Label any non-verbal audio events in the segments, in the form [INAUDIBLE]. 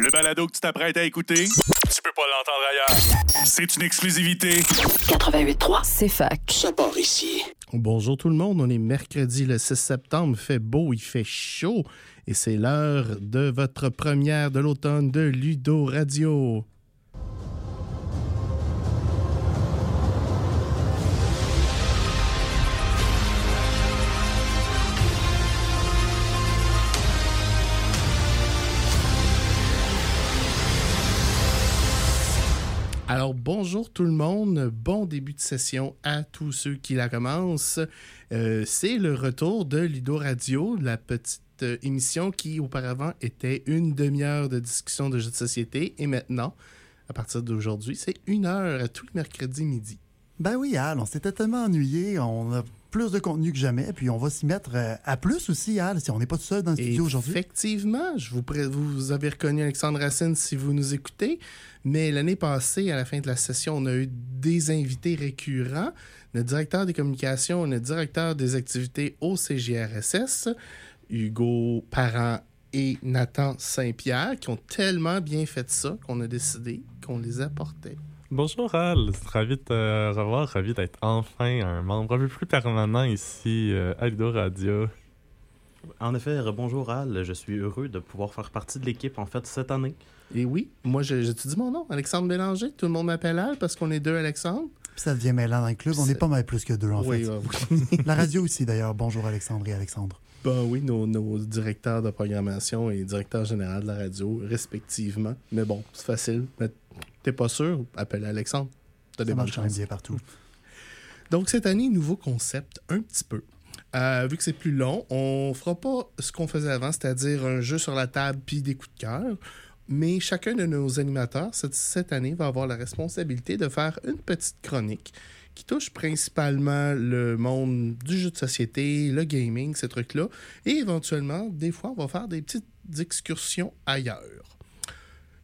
Le balado que tu t'apprêtes à écouter, tu peux pas l'entendre ailleurs. C'est une exclusivité. 88.3, c'est fac. Ça part ici. Bonjour tout le monde, on est mercredi le 6 septembre, il fait beau, il fait chaud et c'est l'heure de votre première de l'automne de Ludo Radio. Alors bonjour tout le monde, bon début de session à tous ceux qui la commencent. Euh, c'est le retour de Ludo Radio, la petite euh, émission qui auparavant était une demi-heure de discussion de jeux de société et maintenant, à partir d'aujourd'hui, c'est une heure à tous les mercredis midi. Ben oui, Al, on s'était tellement ennuyé, on a plus de contenu que jamais, puis on va s'y mettre euh, à plus aussi, Al, si on n'est pas tout seul dans le studio aujourd'hui. Effectivement, je vous, avez reconnu Alexandre Racine si vous nous écoutez, mais l'année passée, à la fin de la session, on a eu des invités récurrents, notre directeur des communications, notre directeur des activités au CGRSS, Hugo Parent et Nathan Saint-Pierre, qui ont tellement bien fait ça qu'on a décidé qu'on les apportait. Bonjour Al, ravi de te revoir, ravi d'être enfin un membre un peu plus permanent ici euh, à Ludo Radio. En effet, bonjour Al, je suis heureux de pouvoir faire partie de l'équipe en fait cette année. Et oui, moi, je, je te dis mon nom, Alexandre Bélanger. Tout le monde m'appelle Al parce qu'on est deux Alexandre. Puis ça devient mêlant dans le club, on n'est pas mal plus que deux en oui, fait. euh, oui. [LAUGHS] La radio aussi d'ailleurs, bonjour Alexandre et Alexandre. Ben oui, nos, nos directeurs de programmation et directeur général de la radio, respectivement. Mais bon, c'est facile. T'es pas sûr? Appelle Alexandre. T'as des bonnes chances. bien partout. [LAUGHS] Donc, cette année, nouveau concept, un petit peu. Euh, vu que c'est plus long, on fera pas ce qu'on faisait avant, c'est-à-dire un jeu sur la table puis des coups de cœur. Mais chacun de nos animateurs, cette, cette année, va avoir la responsabilité de faire une petite chronique qui touche principalement le monde du jeu de société, le gaming, ces trucs-là. Et éventuellement, des fois, on va faire des petites excursions ailleurs.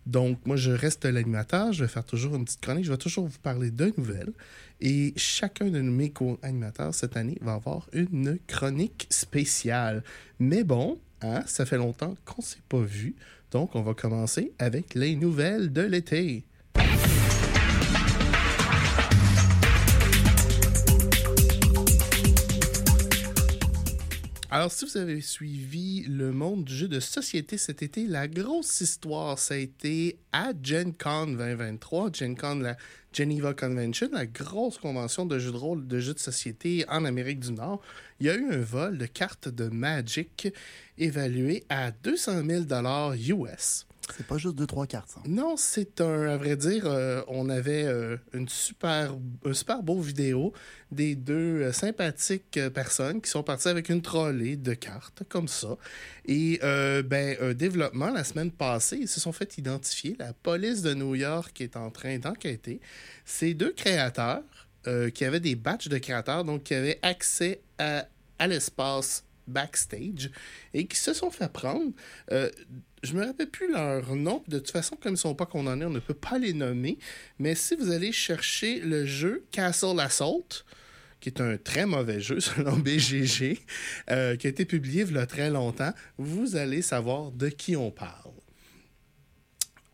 Donc, moi, je reste l'animateur. Je vais faire toujours une petite chronique. Je vais toujours vous parler de nouvelles. Et chacun de mes co-animateurs cette année va avoir une chronique spéciale. Mais bon, hein, ça fait longtemps qu'on ne s'est pas vu. Donc, on va commencer avec les nouvelles de l'été. Alors, si vous avez suivi le monde du jeu de société cet été, la grosse histoire, ça a été à Gen Con 2023, Gen Con, la Geneva Convention, la grosse convention de jeux de rôle, de jeux de société en Amérique du Nord. Il y a eu un vol de cartes de Magic évalué à 200 000 US. C'est pas juste deux, trois cartes. Non, c'est un, à vrai dire, euh, on avait euh, une super, un super beau vidéo des deux euh, sympathiques personnes qui sont parties avec une trolley de cartes, comme ça. Et, ben, un développement la semaine passée, ils se sont fait identifier. La police de New York est en train d'enquêter. Ces deux créateurs, qui avaient des batchs de créateurs, donc qui avaient accès à, l'espace backstage et qui se sont fait prendre. Je me rappelle plus leur nom. De toute façon, comme ils sont pas condamnés, on ne peut pas les nommer. Mais si vous allez chercher le jeu Castle Assault, qui est un très mauvais jeu [LAUGHS] selon BGG, euh, qui a été publié il y a très longtemps, vous allez savoir de qui on parle.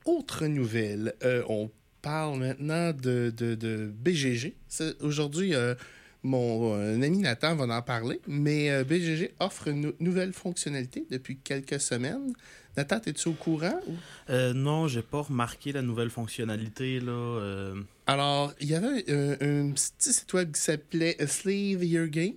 Autre nouvelle, euh, on parle maintenant de, de, de BGG. Aujourd'hui, euh, mon ami Nathan va en parler, mais BGG offre une nou- nouvelle fonctionnalité depuis quelques semaines. Nathan, es-tu au courant? ou- Euh, non, j'ai pas remarqué la nouvelle fonctionnalité là. euh, Alors, il y avait euh, un petit site web qui s'appelait A Slave Your Game.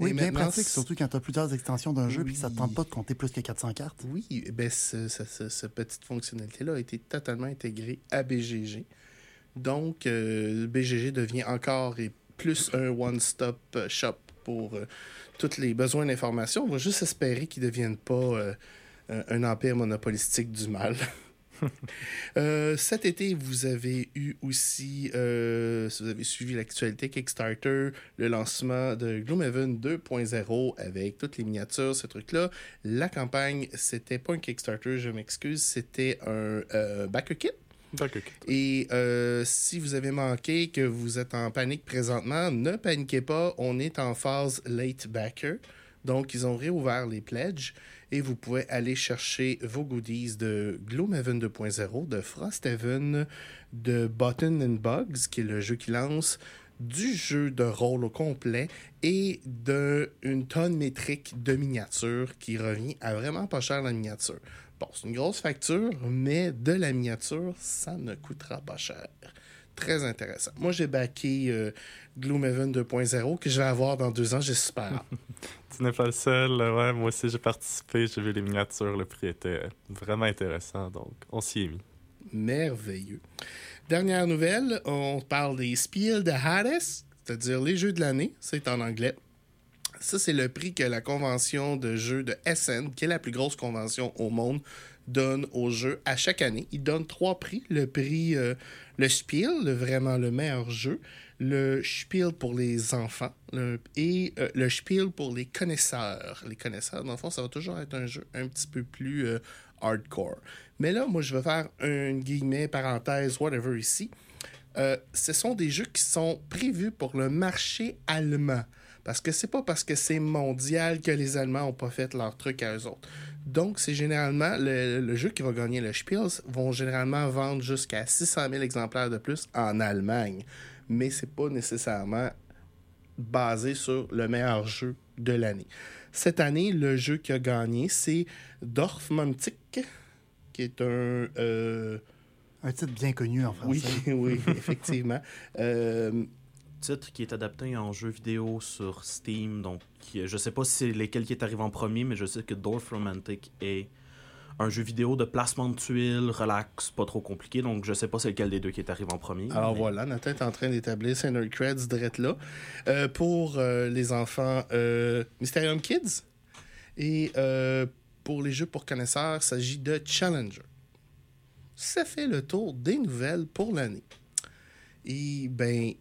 Oui, Et bien pratique, surtout quand tu as plusieurs extensions d'un jeu puis que ça te Oui. tente pas de compter plus que 400 cartes. Oui, eh ben, ce- ce- ce- cette petite fonctionnalité-là a été totalement intégrée à BGG. Donc, euh, BGG devient encore et plus un one-stop shop pour euh, tous les besoins d'information. On va juste espérer qu'ils ne deviennent pas euh, un empire monopolistique du mal. [LAUGHS] Euh, cet été, vous avez eu aussi, euh, si vous avez suivi l'actualité Kickstarter, le lancement de Gloomhaven 2.0 avec toutes les miniatures, ce truc-là. La campagne, c'était pas un Kickstarter, je m'excuse, c'était un euh, backer kit. Et euh, si vous avez manqué, que vous êtes en panique présentement, ne paniquez pas, on est en phase late backer. Donc, ils ont réouvert les pledges et vous pouvez aller chercher vos goodies de Gloomhaven 2.0, de Frosthaven, de Button and Bugs, qui est le jeu qui lance, du jeu de rôle au complet et d'une tonne métrique de miniatures qui revient à vraiment pas cher la miniature. Bon, c'est une grosse facture, mais de la miniature, ça ne coûtera pas cher. Très intéressant. Moi, j'ai backé euh, Gloomhaven 2.0 que je vais avoir dans deux ans, j'espère. [LAUGHS] tu n'es pas le seul. Ouais, moi aussi, j'ai participé. J'ai vu les miniatures. Le prix était vraiment intéressant. Donc, on s'y est mis. Merveilleux. Dernière nouvelle, on parle des Spiel de Hades, c'est-à-dire les jeux de l'année. C'est en anglais. Ça, c'est le prix que la convention de jeux de SN, qui est la plus grosse convention au monde, donne aux jeux à chaque année. Ils donnent trois prix. Le prix, euh, le Spiel, vraiment le meilleur jeu. Le Spiel pour les enfants et euh, le Spiel pour les connaisseurs. Les connaisseurs, dans le fond, ça va toujours être un jeu un petit peu plus euh, hardcore. Mais là, moi, je vais faire un guillemet, parenthèse, whatever ici. ce sont des jeux qui sont prévus pour le marché allemand. Parce que c'est pas parce que c'est mondial que les Allemands n'ont pas fait leur truc à eux autres. Donc, c'est généralement le, jeu qui va gagner le Spiels vont généralement vendre jusqu'à 600 000 exemplaires de plus en Allemagne. Mais c'est pas nécessairement basé sur le meilleur jeu de l'année. Cette année, le jeu qui a gagné, c'est Dorfmantic, qui est un. Euh, un titre bien connu en français. Oui, [LAUGHS] oui, effectivement. Euh, titre qui est adapté en jeu vidéo sur Steam. Donc, je sais pas si c'est lesquels qui est arrivé en premier, mais je sais que Dorf Romantic est un jeu vidéo de placement de tuiles, relax, pas trop compliqué. Donc, je sais pas c'est lequel des deux qui est arrivé en premier. Alors voilà, Nathan est en train d'établir ses nerd creds direct là. Euh, pour euh, les enfants euh, Mysterium Kids et pour les jeux pour connaisseurs, il s'agit de Challenger. Ça fait le tour des nouvelles pour l'année. Et ben,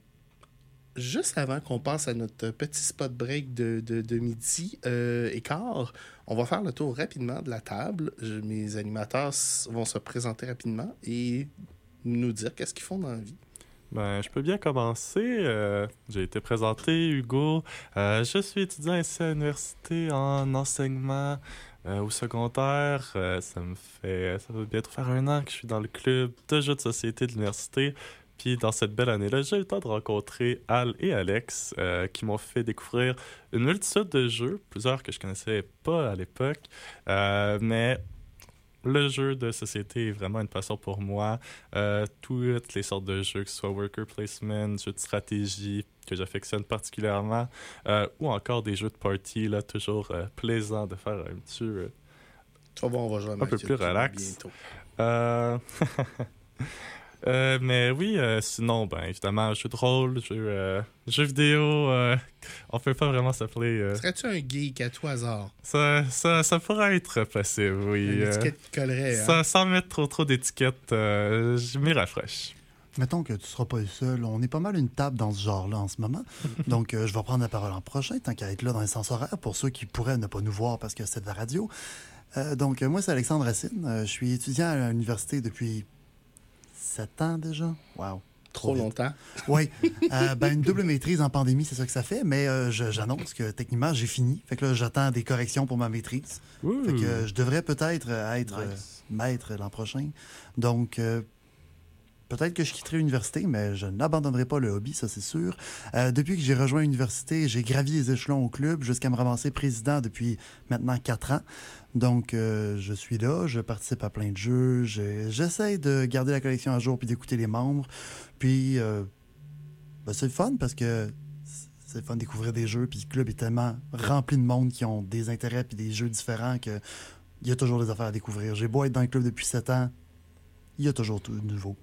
juste avant qu'on passe à notre petit spot break de, de, midi euh, et quart, on va faire le tour rapidement de la table. mes animateurs vont se présenter rapidement et nous dire qu'est-ce qu'ils font dans la vie. Ben, je peux bien commencer. Euh, j'ai été présenté, Hugo. Euh, je suis étudiant ici à l'université en enseignement au secondaire. ça me fait. Ça bientôt faire un an que je suis dans le club de jeux de société de l'université. Puis dans cette belle année-là, j'ai eu le temps de rencontrer Al et Alex euh, qui m'ont fait découvrir une multitude de jeux, plusieurs que je connaissais pas à l'époque. Euh, mais le jeu de société est vraiment une passion pour moi. Euh, toutes les sortes de jeux, que ce soit worker placement, jeux de stratégie que j'affectionne particulièrement, ou encore des jeux de party, là, toujours plaisant de faire un petit jeu on va jouer un peu plus relax. Bientôt. [LAUGHS] Euh, mais oui, euh, sinon, ben évidemment, jeu de rôle, jeu, euh, jeu vidéo, on peut pas vraiment s'appeler. Serais-tu un geek à tout hasard? Ça, ça, ça pourrait être possible, oui. Une étiquette qui collerait. Hein? sans mettre trop trop d'étiquettes, je m'y rafraîche. Mettons que tu seras pas le seul. On est pas mal une table dans ce genre-là en ce moment. [LAUGHS] Donc, je vais prendre la parole en prochain, tant qu'à être là dans les sens horaires, pour ceux qui pourraient ne pas nous voir parce que c'est de la radio. donc, moi, c'est Alexandre Racine. je suis étudiant à l'université depuis 7 ans déjà? Wow. Trop longtemps. [LAUGHS] Oui. Euh, ben, une double maîtrise en pandémie, c'est ça que ça fait, mais euh, j'annonce que techniquement, j'ai fini. Fait que là, j'attends des corrections pour ma maîtrise. Fait que je devrais peut-être être maître l'an prochain. Donc, euh, Peut-être que je quitterai l'université, mais je n'abandonnerai pas le hobby, ça c'est sûr. depuis que j'ai rejoint l'université, j'ai gravi les échelons au club jusqu'à me ramasser président depuis maintenant quatre ans. Donc, euh, je suis là, je participe à plein de jeux, j'essaie de garder la collection à jour puis d'écouter les membres. Puis, euh, ben, c'est fun parce que c'est le fun de découvrir des jeux. Puis le club est tellement rempli de monde qui ont des intérêts puis des jeux différents qu'il y a toujours des affaires à découvrir. J'ai beau être dans le club depuis 7 ans, il y a toujours tout nouveau.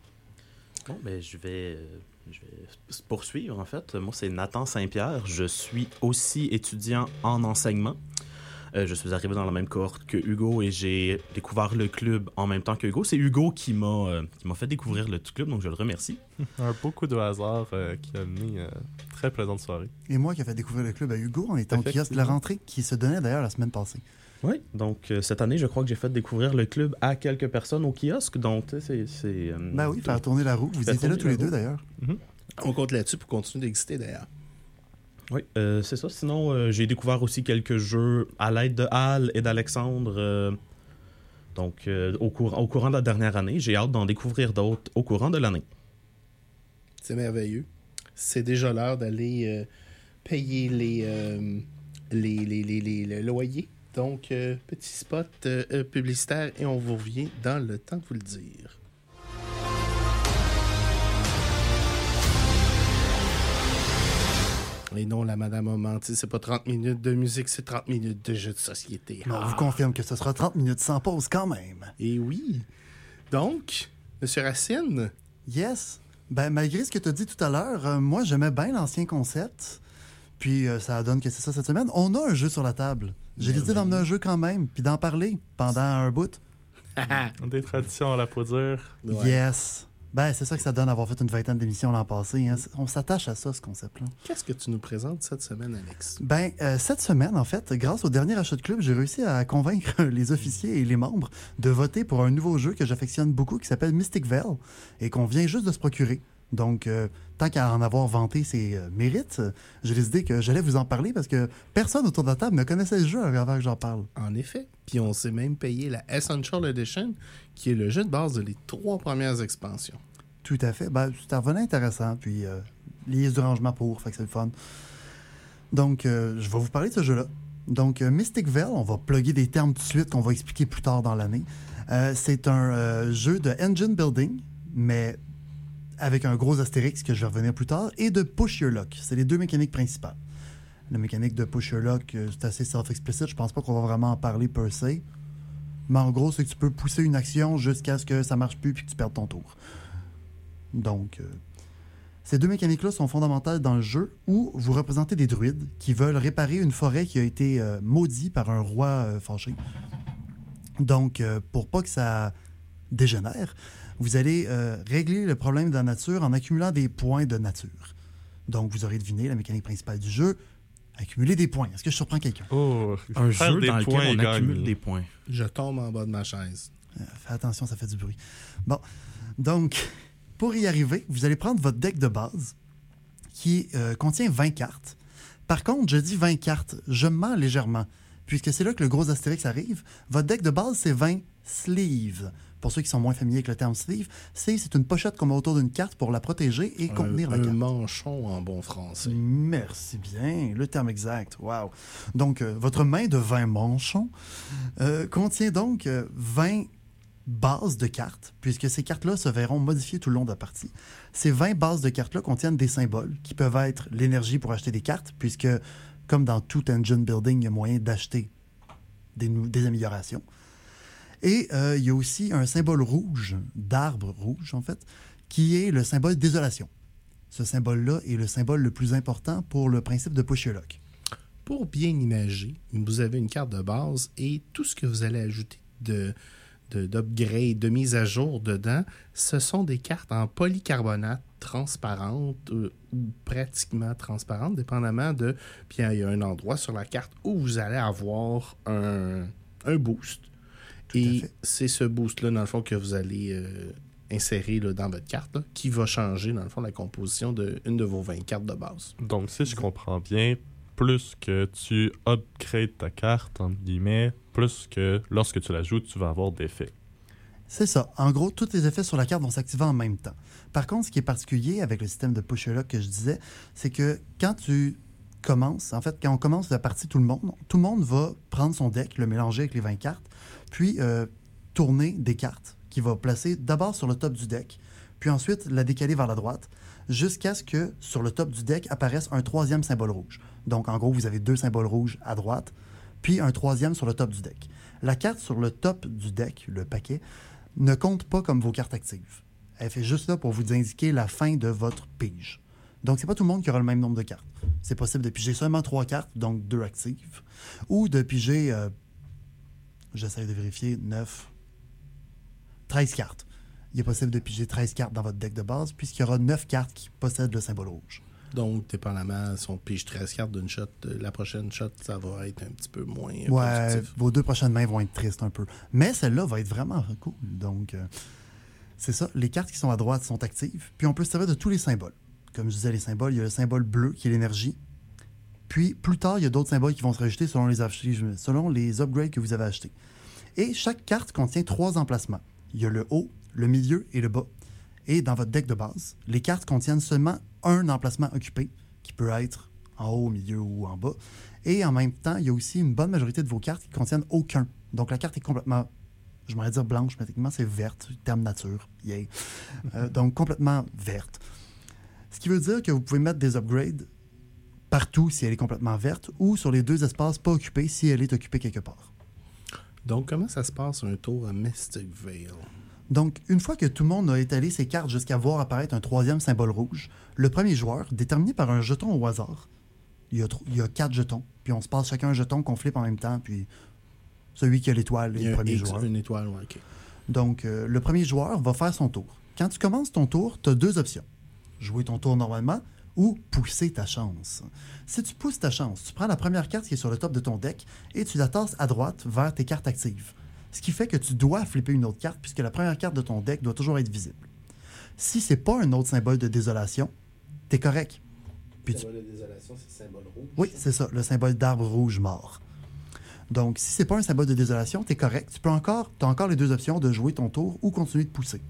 Bon, ben, je vais, euh, je vais poursuivre en fait. Moi, c'est Nathan Saint-Pierre. Je suis aussi étudiant en enseignement. Euh, je suis arrivé dans la même cohorte que Hugo et j'ai découvert le club en même temps que Hugo. C'est Hugo qui m'a euh, m'a fait découvrir le club, donc je le remercie. [LAUGHS] Un beau coup de hasard euh, qui a amené une très plaisante soirée. Et moi qui ai fait découvrir le club à Hugo en étant au kiosque de la rentrée qui se donnait d'ailleurs la semaine passée. Oui, donc cette année, je crois que j'ai fait découvrir le club à quelques personnes au kiosque, donc c'est... ben oui, faire tourner la roue. Vous étiez là tous les deux d'ailleurs. Mhm. On compte là-dessus pour continuer d'exister d'ailleurs. Oui, euh, c'est ça. Sinon, euh, j'ai découvert aussi quelques jeux à l'aide de Hal et d'Alexandre. euh, donc, euh, au, courant, au courant de la dernière année, j'ai hâte d'en découvrir d'autres au courant de l'année. C'est merveilleux. C'est déjà l'heure d'aller euh, payer les, euh, les, les, les, les- le loyer. Donc, euh, petit spot euh, euh, publicitaire et on vous revient dans le temps de vous le dire. Et non, la madame a menti, c'est pas 30 minutes de musique, c'est 30 minutes de jeu de société. On Ah. vous confirme que ce sera 30 minutes sans pause quand même. Et oui. Donc, Monsieur Racine, Yes. Ben, malgré ce que tu as dit tout à l'heure, euh, moi, j'aimais bien l'ancien concept. Puis euh, ça donne que c'est ça cette semaine. On a un jeu sur la table. J'ai décidé d'emmener un jeu quand même, puis d'en parler pendant un bout. [LAUGHS] Des traditions à la poudre. Ouais. Yes. Ben, c'est ça que ça donne d'avoir fait une vingtaine d'émissions l'an passé. hein. On s'attache à ça, ce concept-là. qu'est-ce que tu nous présentes cette semaine, Alex? Ben, euh, cette semaine, en fait, grâce au dernier achat de club, j'ai réussi à convaincre [LAUGHS] les officiers et les membres de voter pour un nouveau jeu que j'affectionne beaucoup qui s'appelle Mystic Vale et qu'on vient juste de se procurer. Donc, euh, tant qu'à en avoir vanté ses euh, mérites, j'ai décidé que j'allais vous en parler parce que personne autour de la table ne connaissait le jeu avant que j'en parle. En effet. Puis on s'est même payé la Essential Edition, qui est le jeu de base de les trois premières expansions. Tout à fait. Ben, c'était revenu intéressant. Puis, euh, liste du rangement pour, fait que c'est le fun. Donc, euh, je vais vous parler de ce jeu-là. Donc, euh, Mystic Vale, on va plugger des termes tout de suite qu'on va expliquer plus tard dans l'année. C'est un jeu de engine building, mais avec un gros astérix que je vais revenir plus tard, et de push your luck. C'est les deux mécaniques principales. La mécanique de push your luck, euh, c'est assez self-explicit. Je pense pas qu'on va vraiment en parler per se. Mais en gros, c'est que tu peux pousser une action jusqu'à ce que ça marche plus puis que tu perdes ton tour. Donc, euh, ces deux mécaniques-là sont fondamentales dans le jeu où vous représentez des druides qui veulent réparer une forêt qui a été euh, maudite par un roi euh, fâché. Donc, euh, pour pas que ça dégénère, vous allez euh, régler le problème de la nature en accumulant des points de nature. Donc, vous aurez deviné la mécanique principale du jeu, accumuler des points. Est-ce que je surprends quelqu'un? Oh, Un jeu des dans points lequel on accumule des points. Je tombe en bas de ma chaise. Euh, Fais attention, ça fait du bruit. Bon, donc, pour y arriver, vous allez prendre votre deck de base qui euh, contient 20 cartes. Par contre, je dis 20 cartes, je mens légèrement, puisque c'est là que le gros astérix arrive. Votre deck de base, c'est 20 sleeves. Pour ceux qui sont moins familiers avec le terme sleeve, c'est c'est une pochette qu'on met autour d'une carte pour la protéger et contenir un, la un carte. manchon en bon français. Merci bien, le terme exact. Wow. Donc, euh, votre main de 20 manchons euh, contient donc euh, 20 bases de cartes, puisque ces cartes-là se verront modifiées tout le long de la partie. Ces 20 bases de cartes-là contiennent des symboles qui peuvent être l'énergie pour acheter des cartes, puisque, comme dans tout engine building, il y a moyen d'acheter des améliorations. Et euh, il y a aussi un symbole rouge, d'arbre rouge en fait, qui est le symbole désolation. Ce symbole-là est le symbole le plus important pour le principe de push your luck. Pour bien imager, vous avez une carte de base et tout ce que vous allez ajouter de de- d'upgrade, de, mise à jour dedans, ce sont des cartes en polycarbonate transparentes euh, ou pratiquement transparentes, dépendamment de... Puis il y a un endroit sur la carte où vous allez avoir un, un boost. Et c'est ce boost-là, dans le fond, que vous allez euh, insérer là, dans votre carte, là, qui va changer, dans le fond, la composition d'une de, vos 20 cartes de base. Donc, si je comprends bien, plus que tu upgrades ta carte, entre guillemets, plus que lorsque tu la joues, tu vas avoir d'effets. C'est ça. En gros, tous les effets sur la carte vont s'activer en même temps. Par contre, ce qui est particulier avec le système de push luck que je disais, c'est que quand tu commences, en fait, quand on commence la partie tout le monde, tout le monde va prendre son deck, le mélanger avec les 20 cartes, puis euh, tourner des cartes qu'il va placer d'abord sur le top du deck, puis ensuite la décaler vers la droite, jusqu'à ce que sur le top du deck apparaisse un troisième symbole rouge. Donc, en gros, vous avez deux symboles rouges à droite, puis un troisième sur le top du deck. La carte sur le top du deck, le paquet, ne compte pas comme vos cartes actives. Elle fait juste là pour vous indiquer la fin de votre pige. Donc, c'est pas tout le monde qui aura le même nombre de cartes. C'est possible de piger seulement trois cartes, donc deux actives, ou de piger, euh, j'essaie de vérifier, 9, 13 cartes. Il est possible de piger 13 cartes dans votre deck de base, puisqu'il y aura 9 cartes qui possèdent le symbole rouge. Donc, dépendamment, si on pige 13 cartes d'une shot, euh, la prochaine shot, ça va être un petit peu moins euh, Ouais, productif. vos deux prochaines mains vont être tristes un peu. Mais celle-là va être vraiment cool. Donc, euh, c'est ça. Les cartes qui sont à droite sont actives. Puis on peut se servir de tous les symboles. Comme je disais, les symboles, il y a le symbole bleu qui est l'énergie. Puis plus tard, il y a d'autres symboles qui vont se rajouter selon les, upgrades que vous avez achetés. Et chaque carte contient trois emplacements. Il y a le haut, le milieu et le bas. Et dans votre deck de base, les cartes contiennent seulement un emplacement occupé, qui peut être en haut, au milieu ou en bas. Et en même temps, il y a aussi une bonne majorité de vos cartes qui contiennent aucun. Donc la carte est complètement, je dire blanche, mais techniquement c'est verte, terme nature. Yay. Euh, donc complètement verte. Ce qui veut dire que vous pouvez mettre des upgrades partout si elle est complètement verte ou sur les deux espaces pas occupés si elle est occupée quelque part. Donc, comment ça se passe un tour à Mystic Vale? Donc, une fois que tout le monde a étalé ses cartes jusqu'à voir apparaître un troisième symbole rouge, le premier joueur, déterminé par un jeton au hasard, il y a, il y a quatre jetons, puis on se passe chacun un jeton qu'on flippe en même temps, puis celui qui a l'étoile est le premier joueur. Une étoile, ouais. Donc, euh, le premier joueur va faire son tour. Quand tu commences ton tour, tu as deux options. Jouer ton tour normalement ou pousser ta chance. Si tu pousses ta chance, tu prends la première carte qui est sur le top de ton deck et tu la tasses à droite vers tes cartes actives. Ce qui fait que tu dois flipper une autre carte puisque la première carte de ton deck doit toujours être visible. Si c'est pas un autre symbole de désolation, t'es correct. le symbole de désolation, c'est le symbole rouge. Oui, c'est ça, le symbole d'arbre rouge mort. Donc, si c'est pas un symbole de désolation, t'es correct. Tu peux encore, as encore les deux options de jouer ton tour ou continuer de pousser.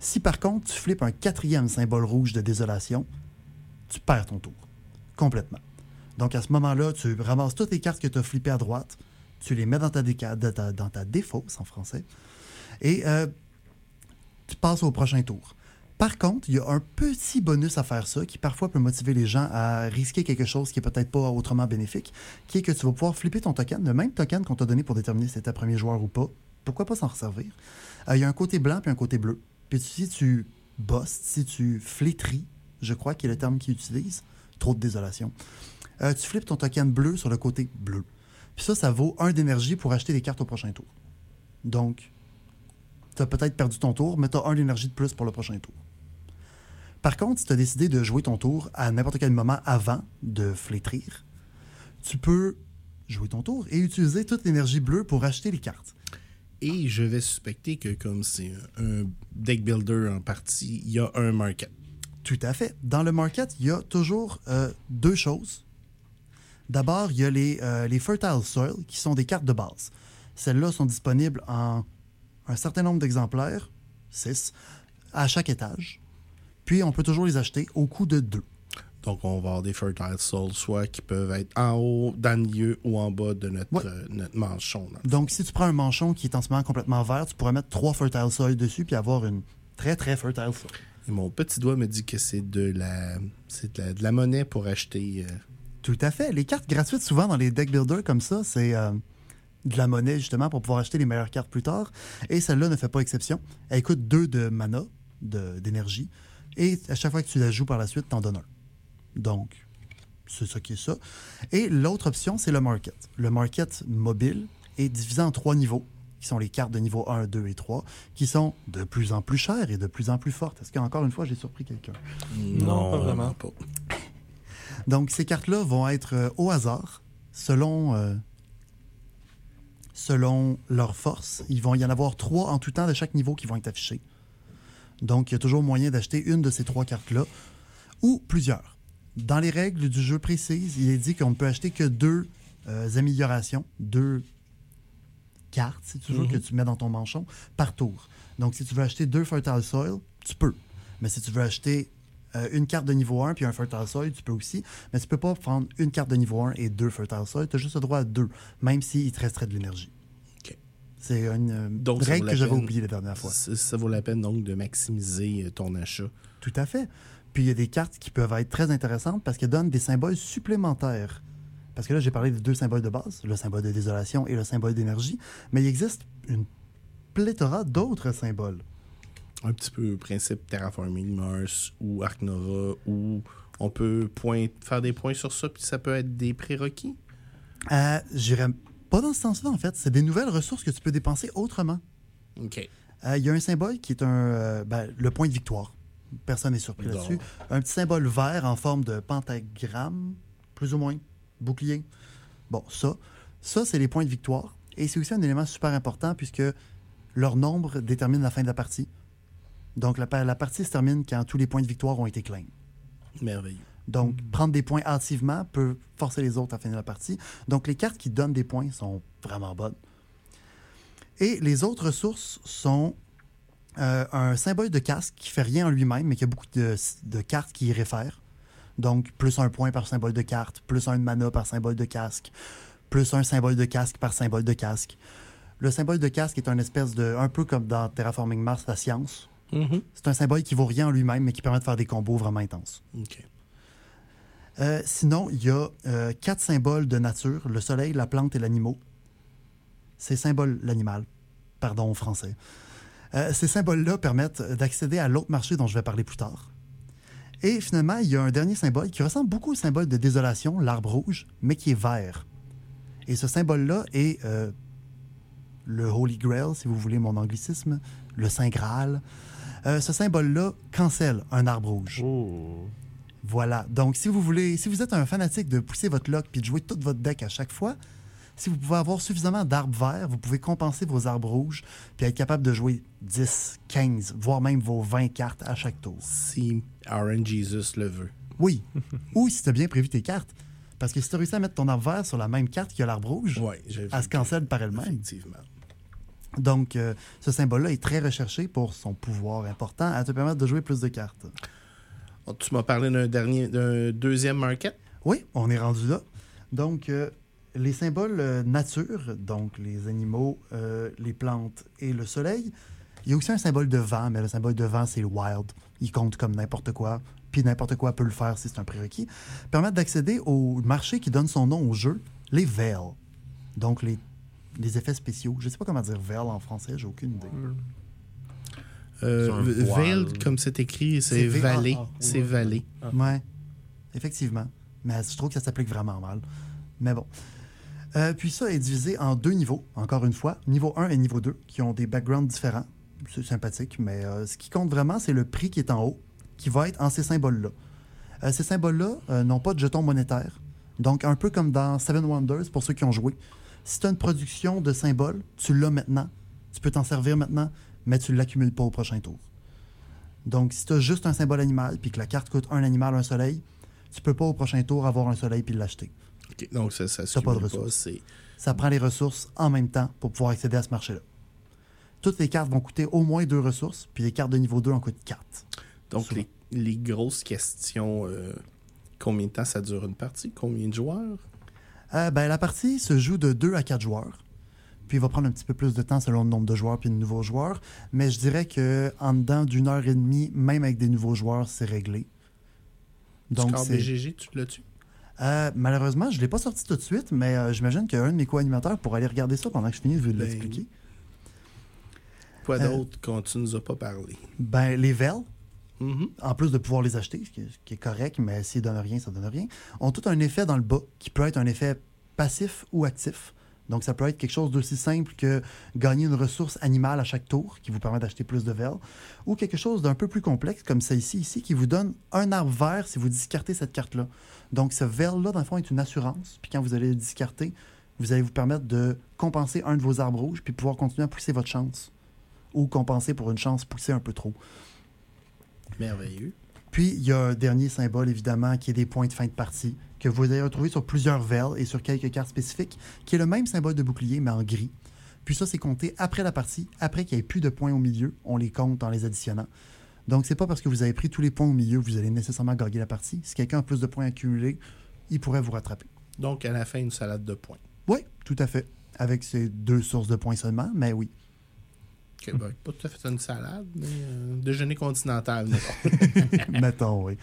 Si par contre tu flippes un quatrième symbole rouge de désolation, tu perds ton tour. Complètement. Donc à ce moment-là, tu ramasses toutes les cartes que tu as flippées à droite, tu les mets dans ta, ta défausse en français, et euh, tu passes au prochain tour. Par contre, il y a un petit bonus à faire ça qui parfois peut motiver les gens à risquer quelque chose qui est peut-être pas autrement bénéfique, qui est que tu vas pouvoir flipper ton token, le même token qu'on t'a donné pour déterminer si c'était premier joueur ou pas. Pourquoi pas s'en resservir? Euh, il y a un côté blanc et un côté bleu. Puis si tu bosses, si tu flétris, je crois qu'il est le terme qu'il utilise, trop de désolation, euh, tu flippes ton token bleu sur le côté bleu. Puis ça, ça vaut un d'énergie pour acheter des cartes au prochain tour. Donc, tu as peut-être perdu ton tour, mais tu as un d'énergie de plus pour le prochain tour. Par contre, si tu as décidé de jouer ton tour à n'importe quel moment avant de flétrir, tu peux jouer ton tour et utiliser toute l'énergie bleue pour acheter les cartes. Et je vais suspecter que comme c'est un deck builder en partie, il y a un market. Tout à fait. Dans le market, il y a toujours euh, deux choses. D'abord, il y a les, euh, les Fertile Soil, qui sont des cartes de base. Celles-là sont disponibles en un certain nombre d'exemplaires, 6, à chaque étage. Puis, on peut toujours les acheter au coût de deux. Donc, on va avoir des Fertile Soul, soit qui peuvent être en haut, dans le milieu ou en bas de notre, euh, notre manchon. Donc, si tu prends un manchon qui est en ce moment complètement vert, tu pourrais mettre trois Fertile Soil dessus puis avoir une très, très Fertile Soil. Mon petit doigt me dit que c'est de la, de la, monnaie pour acheter. Euh, Tout à fait. Les cartes gratuites, souvent dans les deck builders comme ça, c'est euh, de la monnaie justement pour pouvoir acheter les meilleures cartes plus tard. Et celle-là ne fait pas exception. Elle coûte deux de mana, d'énergie. Et à chaque fois que tu la joues par la suite, t'en donnes un. Donc, c'est ça qui est ça. Et l'autre option, c'est le market. Le market mobile est divisé en trois niveaux, qui sont les cartes de niveau 1, 2 et 3, qui sont de plus en plus chères et de plus en plus fortes. Est-ce qu'encore une fois, j'ai surpris quelqu'un? Non, pas vraiment. Pas. [LAUGHS] Donc, ces cartes-là vont être euh, au hasard, selon, euh, selon leur force. Il vont y en avoir trois en tout temps de chaque niveau qui vont être affichés. Donc, il y a toujours moyen d'acheter une de ces trois cartes-là, ou plusieurs. Dans les règles du jeu précises, il est dit qu'on ne peut acheter que deux euh, améliorations, deux cartes, si tu veux, mhm. que tu mets dans ton manchon par tour. Donc, si tu veux acheter deux Fertile Soil, tu peux. Mais si tu veux acheter euh, une carte de niveau 1 puis un Fertile Soil, tu peux aussi. Mais tu peux pas prendre une carte de niveau 1 et deux Fertile Soil. Tu as juste le droit à deux, même s'il te resterait de l'énergie. C'est une euh, règle que j'avais oubliée la dernière fois. Ça vaut la peine donc de maximiser ton achat. Tout à fait. Puis il y a des cartes qui peuvent être très intéressantes parce qu'elles donnent des symboles supplémentaires. Parce que là, j'ai parlé de deux symboles de base, le symbole de désolation et le symbole d'énergie, mais il existe une pléthora d'autres symboles. Un petit peu principe Terraforming Mars ou Arc Nova, où on peut faire des points sur ça, puis ça peut être des prérequis? Euh, J'irais pas dans ce sens-là, en fait. C'est des nouvelles ressources que tu peux dépenser autrement. OK. Euh, il y a un symbole qui est un, euh, ben, le point de victoire. Personne n'est surpris là-dessus. Un petit symbole vert en forme de pentagramme, plus ou moins, bouclier. Bon, ça, ça c'est les points de victoire. Et c'est aussi un élément super important puisque leur nombre détermine la fin de la partie. Donc la, la partie se termine quand tous les points de victoire ont été claims. Merveilleux. Donc, prendre des points hâtivement peut forcer les autres à finir la partie. Donc, les cartes qui donnent des points sont vraiment bonnes. Et les autres ressources sont euh, un symbole de casque qui fait rien en lui-même, mais qui a beaucoup de, de cartes qui y réfèrent. Donc, plus un point par symbole de carte, plus un de mana par symbole de casque, plus un symbole de casque par symbole de casque. Le symbole de casque est un espèce de. un peu comme dans Terraforming Mars, la science. Mhm. C'est un symbole qui vaut rien en lui-même, mais qui permet de faire des combos vraiment intenses. Euh, sinon, il y a euh, quatre symboles de nature le soleil, la plante et l'animal. Ces symboles, l'animal, pardon, en français. Euh, ces symboles-là permettent d'accéder à l'autre marché dont je vais parler plus tard. Et finalement, il y a un dernier symbole qui ressemble beaucoup au symbole de désolation, l'arbre rouge, mais qui est vert. Et ce symbole-là est euh, le Holy Grail, si vous voulez mon anglicisme, le Saint Graal. Euh, ce symbole-là cancelle un arbre rouge. Oh. Voilà. Donc, si vous voulez, si vous êtes un fanatique de pousser votre lock puis de jouer tout votre deck à chaque fois, si vous pouvez avoir suffisamment d'arbres verts, vous pouvez compenser vos arbres rouges puis être capable de jouer 10, 15, voire même vos 20 cartes à chaque tour. Si Aaron Jesus le veut. Oui. Ou si tu as bien prévu tes cartes. Parce que si tu as réussi à mettre ton arbre vert sur la même carte que l'arbre rouge, Oui, j'ai elle se cancelle par elle-même. Effectivement. Donc, euh, ce symbole-là est très recherché pour son pouvoir important à te permettre de jouer plus de cartes. Oh, Tu m'as parlé d'un dernier, d'un deuxième market? Oui, on est rendu là. Donc, euh, les symboles euh, nature, donc les animaux, euh, les plantes et le soleil, il y a aussi un symbole de vent, mais le symbole de vent, c'est le wild. Il compte comme n'importe quoi, puis n'importe quoi peut le faire si c'est un prérequis. Permettent d'accéder au marché qui donne son nom au jeu, les veils. Donc, les, les effets spéciaux. Je ne sais pas comment dire veil en français, j'ai aucune idée. Euh, Veil, comme c'est écrit, C'est vallée. ah, ah, C'est vallée. Ouais, effectivement. Mais je trouve que ça s'applique vraiment mal. Mais bon. Euh, puis ça est divisé en deux niveaux, encore une fois, niveau 1 et niveau 2, qui ont des backgrounds différents. C'est sympathique, mais euh, ce qui compte vraiment, c'est le prix qui est en haut, qui va être en ces symboles-là. Euh, ces symboles-là n'ont pas de jetons monétaires. Donc, un peu comme dans Seven Wonders, pour ceux qui ont joué. Si tu as une production de symboles, tu l'as maintenant. Tu peux t'en servir maintenant, mais tu ne l'accumules pas au prochain tour. Donc, si tu as juste un symbole animal, puis que la carte coûte un animal, un soleil, tu peux pas au prochain tour avoir un soleil puis l'acheter. OK, Donc, ça, ça se pas de ressources. Ça prend les ressources en même temps pour pouvoir accéder à ce marché-là. Toutes les cartes vont coûter au moins deux ressources, puis les cartes de niveau 2 en coûtent quatre. Donc, les, les grosses questions, euh, combien de temps ça dure une partie? Combien de joueurs? Euh, ben, la partie se joue de 2 à 4 joueurs. Puis il va prendre un petit peu plus de temps selon le nombre de joueurs puis de nouveaux joueurs. Mais je dirais que en dedans d'une heure et demie, même avec des nouveaux joueurs, c'est réglé. Donc, score BGG, tu l'as-tu? Euh, malheureusement, je ne l'ai pas sorti tout de suite, mais euh, j'imagine qu'un de mes co-animateurs pourrait aller regarder ça pendant que je finis de Ben, l'expliquer. Quoi Euh, d'autre qu'on tu nous as pas parlé? Ben, les VEL, Mhm. en plus de pouvoir les acheter, ce qui est, ce qui est correct, mais s'ils donnent rien, ça donne rien, ont tout un effet dans le bas qui peut être un effet passif ou actif. Donc, ça peut être quelque chose d'aussi simple que gagner une ressource animale à chaque tour qui vous permet d'acheter plus de VEL, ou quelque chose d'un peu plus complexe comme celle-ci ici qui vous donne un arbre vert si vous discartez cette carte-là. Donc, ce VEL-là, dans le fond, est une assurance. Puis quand vous allez le discarter, vous allez vous permettre de compenser un de vos arbres rouges puis pouvoir continuer à pousser votre chance. Ou compenser pour une chance poussée un peu trop. Merveilleux. Puis, il y a un dernier symbole, évidemment, qui est des points de fin de partie, que vous allez retrouver sur plusieurs VEL et sur quelques cartes spécifiques, qui est le même symbole de bouclier, mais en gris. Puis ça, c'est compté après la partie, après qu'il n'y ait plus de points au milieu. On les compte en les additionnant. Donc, c'est pas parce que vous avez pris tous les points au milieu que vous allez nécessairement gagner la partie. Si quelqu'un a plus de points accumulés, il pourrait vous rattraper. Donc, à la fin, une salade de points. Oui, tout à fait. Avec ces deux sources de points seulement, mais oui. OK, ben, pas tout à fait une salade, mais euh, déjeuner continental, [LAUGHS] mettons. [LAUGHS] Mettons, oui.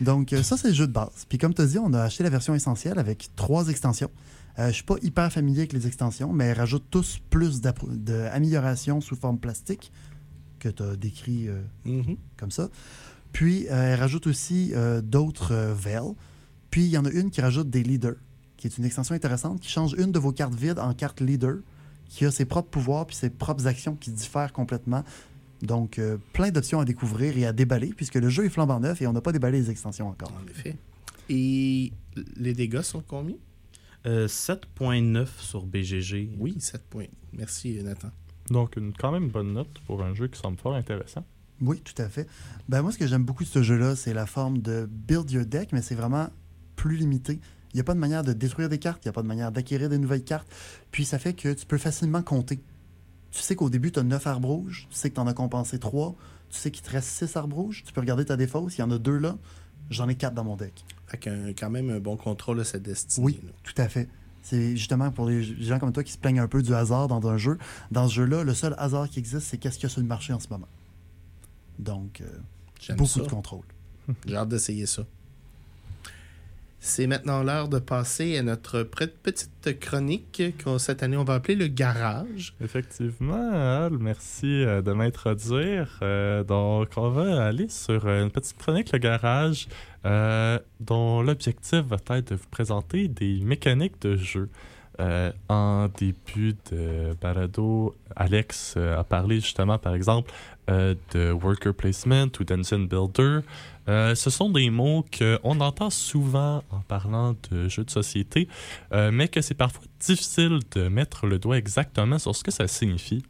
Donc, euh, ça, c'est le jeu de base. Puis, comme tu as dit, on a acheté la version essentielle avec trois extensions. Euh, je suis pas hyper familier avec les extensions, mais elles rajoutent tous plus d'améliorations sous forme plastique que tu as décrit euh, Mhm. comme ça. Puis, euh, elle rajoute aussi euh, d'autres euh, VEL. Puis, il y en a une qui rajoute des leaders, qui est une extension intéressante, qui change une de vos cartes vides en carte leader, qui a ses propres pouvoirs puis ses propres actions qui diffèrent complètement. Donc, euh, plein d'options à découvrir et à déballer, puisque le jeu est flambant neuf et on n'a pas déballé les extensions encore. En effet. Et les dégâts sont combien? Euh, 7.9 sur BGG. Oui, 7 points. Merci, Nathan. Donc, une quand même bonne note pour un jeu qui semble fort intéressant. Oui, tout à fait. Ben, moi, ce que j'aime beaucoup de ce jeu-là, c'est la forme de build your deck, mais c'est vraiment plus limité. Il n'y a pas de manière de détruire des cartes, il n'y a pas de manière d'acquérir des nouvelles cartes. Puis ça fait que tu peux facilement compter. Tu sais qu'au début, tu as 9 arbres rouges, tu sais que tu en as compensé 3, tu sais qu'il te reste 6 arbres rouges, tu peux regarder ta défausse, il y en a deux là, j'en ai 4 dans mon deck. Avec un- quand même un bon contrôle de sa destinée. Oui, là. tout à fait. C'est justement pour les gens comme toi qui se plaignent un peu du hasard dans un jeu. Dans ce jeu-là, le seul hasard qui existe, c'est qu'est-ce qu'il y a sur le marché en ce moment. Donc, euh, beaucoup ça. de contrôle. J'ai hâte d'essayer ça. C'est maintenant l'heure de passer à notre petite chronique que cette année on va appeler le garage. Effectivement, merci euh, de m'introduire. Euh, donc, on va aller sur une petite chronique, le garage, euh, dont l'objectif va être de vous présenter des mécaniques de jeu. Euh, en début de balado, Alex euh, a parlé justement, par exemple, euh, de worker placement ou dungeon builder. Ce sont des mots qu'on entend souvent en parlant de jeux de société, mais que c'est parfois difficile de mettre le doigt exactement sur ce que ça signifie.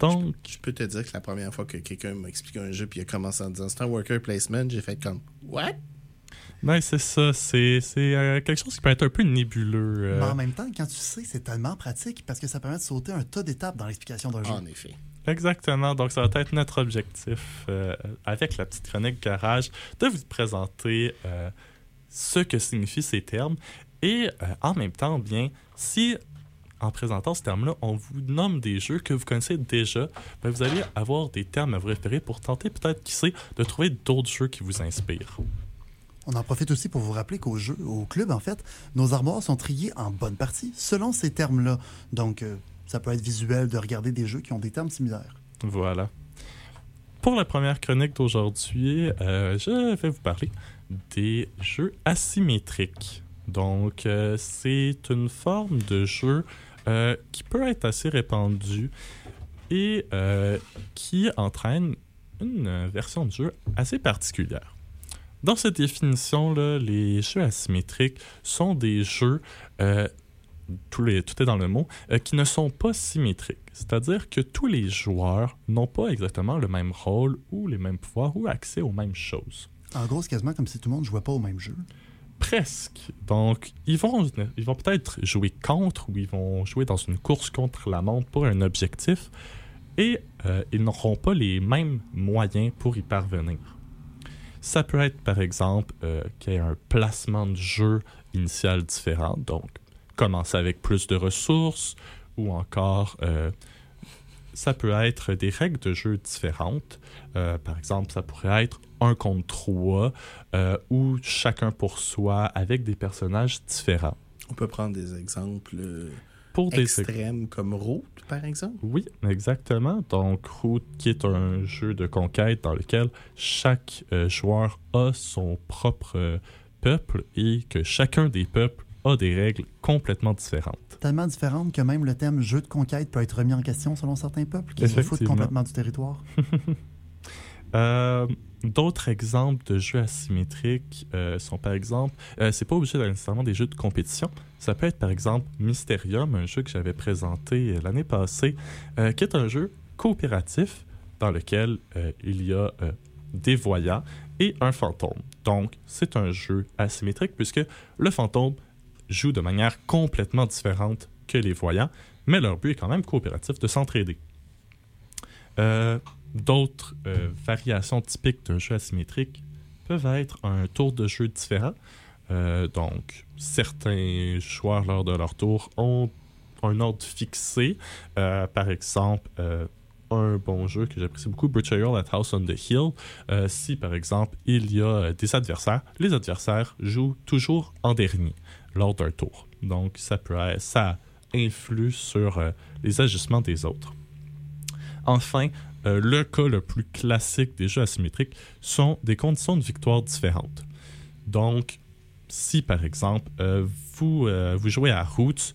Donc, Je peux te dire que la première fois que quelqu'un m'a expliqué un jeu puis il a commencé en disant c'est un worker placement, j'ai fait comme What? Ben, c'est ça, c'est c'est, euh, quelque chose qui peut être un peu nébuleux. euh, Mais en même temps, quand tu sais, c'est tellement pratique parce que ça permet de sauter un tas d'étapes dans l'explication d'un jeu. En effet. Exactement. Donc, ça va être notre objectif euh, avec la petite chronique garage de vous présenter euh, ce que signifient ces termes et euh, en même temps, bien, si en présentant ce terme-là, on vous nomme des jeux que vous connaissez déjà, ben, vous allez avoir des termes à vous référer pour tenter peut-être, qui sait, de trouver d'autres jeux qui vous inspirent. On en profite aussi pour vous rappeler qu'au jeu, au club, en fait, nos armoires sont triées en bonne partie selon ces termes-là. Donc, euh, ça peut être visuel de regarder des jeux qui ont des termes similaires. Voilà. Pour la première chronique d'aujourd'hui, euh, je vais vous parler des jeux asymétriques. Donc, euh, c'est une forme de jeu qui peut être assez répandue et qui entraîne une version de jeu assez particulière. Dans cette définition-là, les jeux asymétriques sont des jeux, euh, les- tout est dans le mot, euh, qui ne sont pas symétriques. C'est-à-dire que tous les joueurs n'ont pas exactement le même rôle ou les mêmes pouvoirs ou accès aux mêmes choses. En gros, c'est quasiment comme si tout le monde jouait pas au même jeu. Presque. Donc, ils vont, ils vont peut-être jouer contre ou ils vont jouer dans une course contre la montre pour un objectif et euh, ils n'auront pas les mêmes moyens pour y parvenir. Ça peut être, par exemple, euh, qu'il y ait un placement de jeu initial différent, donc commencer avec plus de ressources ou encore euh, ça peut être des règles de jeu différentes. Euh, par exemple, ça pourrait être un contre trois ou chacun pour soi avec des personnages différents. On peut prendre des exemples Pour des extrêmes comme Route, par exemple? Oui, exactement. Donc, Route, qui est un jeu de conquête dans lequel chaque euh, joueur a son propre euh, peuple et que chacun des peuples a des règles complètement différentes. Tellement différente que même le thème jeu de conquête peut être remis en question selon certains peuples qui se foutent complètement du territoire. [LAUGHS] Euh, D'autres exemples de jeux asymétriques euh, sont par exemple, euh, c'est pas obligé d'être nécessairement des jeux de compétition. Ça peut être par exemple Mysterium, un jeu que j'avais présenté euh, l'année passée, euh, qui est un jeu coopératif dans lequel il y a des voyants et un fantôme. Donc, c'est un jeu asymétrique puisque le fantôme joue de manière complètement différente que les voyants, mais leur but est quand même coopératif de s'entraider. D'autres euh, variations typiques d'un jeu asymétrique peuvent être un tour de jeu différent. Euh, donc, certains joueurs, lors de leur tour, ont un ordre fixé. Euh, par exemple, un bon jeu que j'apprécie beaucoup, Betrayal at House on the Hill. Si, par exemple, il y a des adversaires, les adversaires jouent toujours en dernier lors d'un tour. Donc, ça peut ça influe sur les agissements des autres. Enfin, euh, le cas le plus classique des jeux asymétriques sont des conditions de victoire différentes. Donc, si par exemple euh, vous, euh, vous jouez à Roots,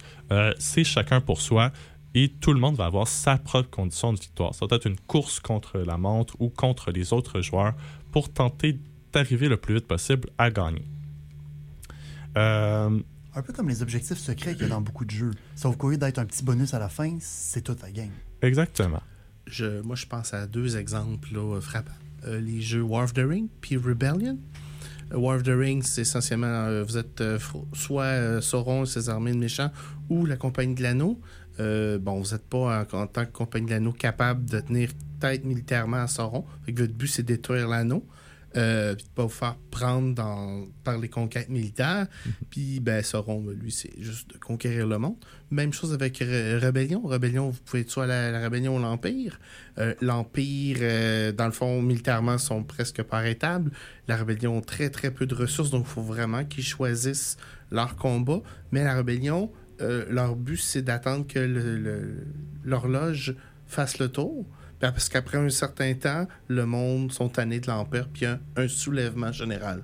c'est chacun pour soi et tout le monde va avoir sa propre condition de victoire. Ça va être une course contre la montre ou contre les autres joueurs pour tenter d'arriver le plus vite possible à gagner. Euh, Un peu comme les objectifs secrets qu'il y a dans beaucoup de jeux. Sauf qu'au lieu d'être un petit bonus à la fin, c'est toute la game. exactement. Je, moi, je pense à deux exemples là, frappants. euh, les jeux War of the Ring puis Rebellion. Euh, War of the Ring, c'est essentiellement, euh, vous êtes euh, soit euh, Sauron et ses armées de méchants ou la Compagnie de l'Anneau. Euh, bon, vous n'êtes pas en, tant que Compagnie de l'Anneau capable de tenir tête militairement à Sauron. Que votre but, c'est de détruire l'anneau. Euh, puis de pas vous faire prendre dans, par les conquêtes militaires. Puis, ben, Sauron, lui, c'est juste de conquérir le monde. Même chose avec Rébellion. Rébellion, vous pouvez être soit la, la Rébellion ou l'Empire. Euh, L'Empire, euh, dans le fond, militairement, sont presque pas arrêtables. La Rébellion a très, très peu de ressources, donc il faut vraiment qu'ils choisissent leur combat. Mais la Rébellion, leur but, c'est d'attendre que l'horloge fasse le tour. Ben, Parce qu'après un certain temps, le monde sont tannés de l'Empire, puis il y a un soulèvement général.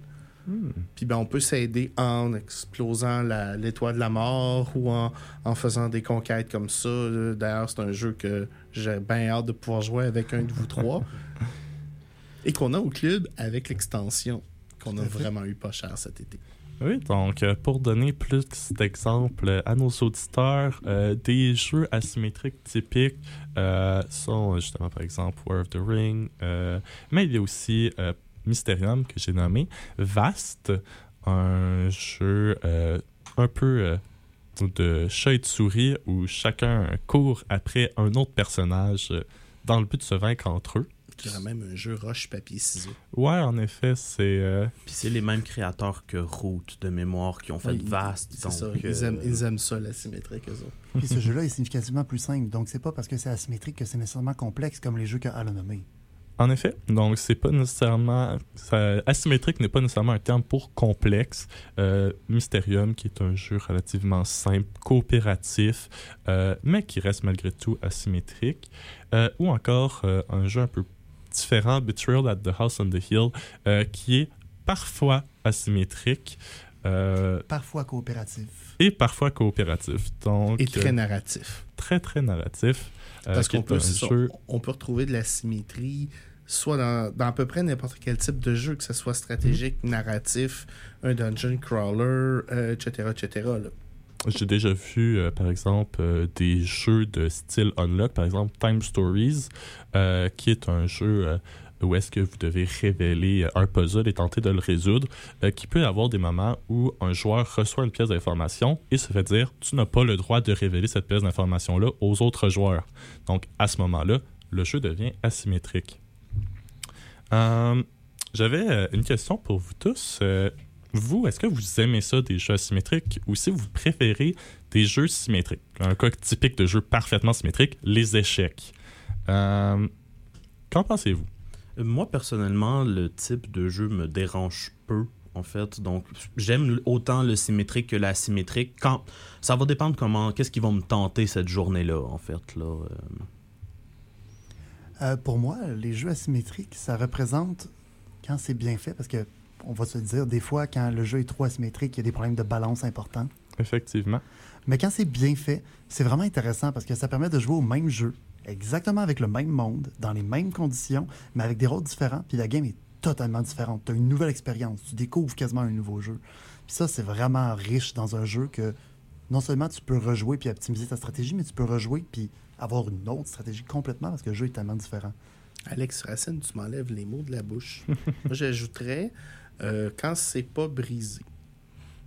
Puis ben, on peut s'aider en explosant l'étoile de la mort ou en, en faisant des conquêtes comme ça. D'ailleurs, c'est un jeu que j'ai bien hâte de pouvoir jouer avec un de vous trois. [LAUGHS] Et qu'on a au club avec l'extension qu'on a vraiment eu pas cher cet été. Oui, donc euh, pour donner plus d'exemples à nos auditeurs, euh, des jeux asymétriques typiques euh, sont justement par exemple War of the Ring, mais il y a aussi Mysterium que j'ai nommé, Vast, un jeu un peu de chat et de souris où chacun court après un autre personnage dans le but de se vaincre entre eux. Je dirais même un jeu roche, papier, ciseaux. Ouais, en effet, c'est euh, Puis c'est les mêmes créateurs que Root de mémoire qui ont fait Oui, Vast. C'est donc, ça. euh, Ils aiment, ils aiment ça, l'asymétrique, eux autres. Puis ce jeu-là est significativement plus simple. Donc, c'est pas parce que c'est asymétrique que c'est nécessairement complexe comme les jeux que Al a nommés. En effet, donc c'est pas nécessairement ça- asymétrique n'est pas nécessairement un terme pour complexe. Euh, Mysterium, qui est un jeu relativement simple, coopératif, euh, mais qui reste malgré tout asymétrique, Euh, ou encore euh, un jeu un peu différent, Betrayal at the House on the Hill, euh, qui est parfois asymétrique euh, Parfois coopératif. et parfois coopératif. Donc Et très euh, narratif. très très narratif. Parce qu'on peut, jeu on peut retrouver de la symétrie soit dans, dans à peu près n'importe quel type de jeu, que ce soit stratégique, narratif, un dungeon crawler, euh, etc., etc. là. J'ai déjà vu, euh, par exemple, euh, des jeux de style Unlock, par exemple Time Stories, euh, qui est un jeu où est-ce que vous devez révéler un puzzle et tenter de le résoudre, qui peut avoir des moments où un joueur reçoit une pièce d'information et se fait dire tu n'as pas le droit de révéler cette pièce d'information-là aux autres joueurs. Donc, à ce moment-là, le jeu devient asymétrique. J'avais une question pour vous tous. Euh, vous, est-ce que vous aimez ça, des jeux asymétriques, ou si vous préférez des jeux symétriques? Un cas typique de jeu parfaitement symétrique, les échecs. Euh, Qu'en pensez-vous? Moi, personnellement, le type de jeu me dérange peu, en fait. Donc, j'aime autant le symétrique que l'asymétrique. Quand... Ça va dépendre comment... Qu'est-ce qui va me tenter cette journée-là, en fait. Là. euh. Euh, pour moi, les jeux asymétriques, ça représente quand c'est bien fait, parce que on va se dire, des fois, quand le jeu est trop asymétrique, il y a des problèmes de balance importants. Effectivement. Mais quand c'est bien fait, c'est vraiment intéressant parce que ça permet de jouer au même jeu, exactement avec le même monde, dans les mêmes conditions, mais avec des rôles différents. Puis la game est totalement différente. Tu as une nouvelle expérience. Tu découvres quasiment un nouveau jeu. Puis ça, c'est vraiment riche dans un jeu que non seulement tu peux rejouer puis optimiser ta stratégie, mais tu peux rejouer puis avoir une autre stratégie complètement parce que le jeu est tellement différent. Alex Racine, tu m'enlèves les mots de la bouche. [LAUGHS] Moi, j'ajouterais euh, quand c'est pas brisé.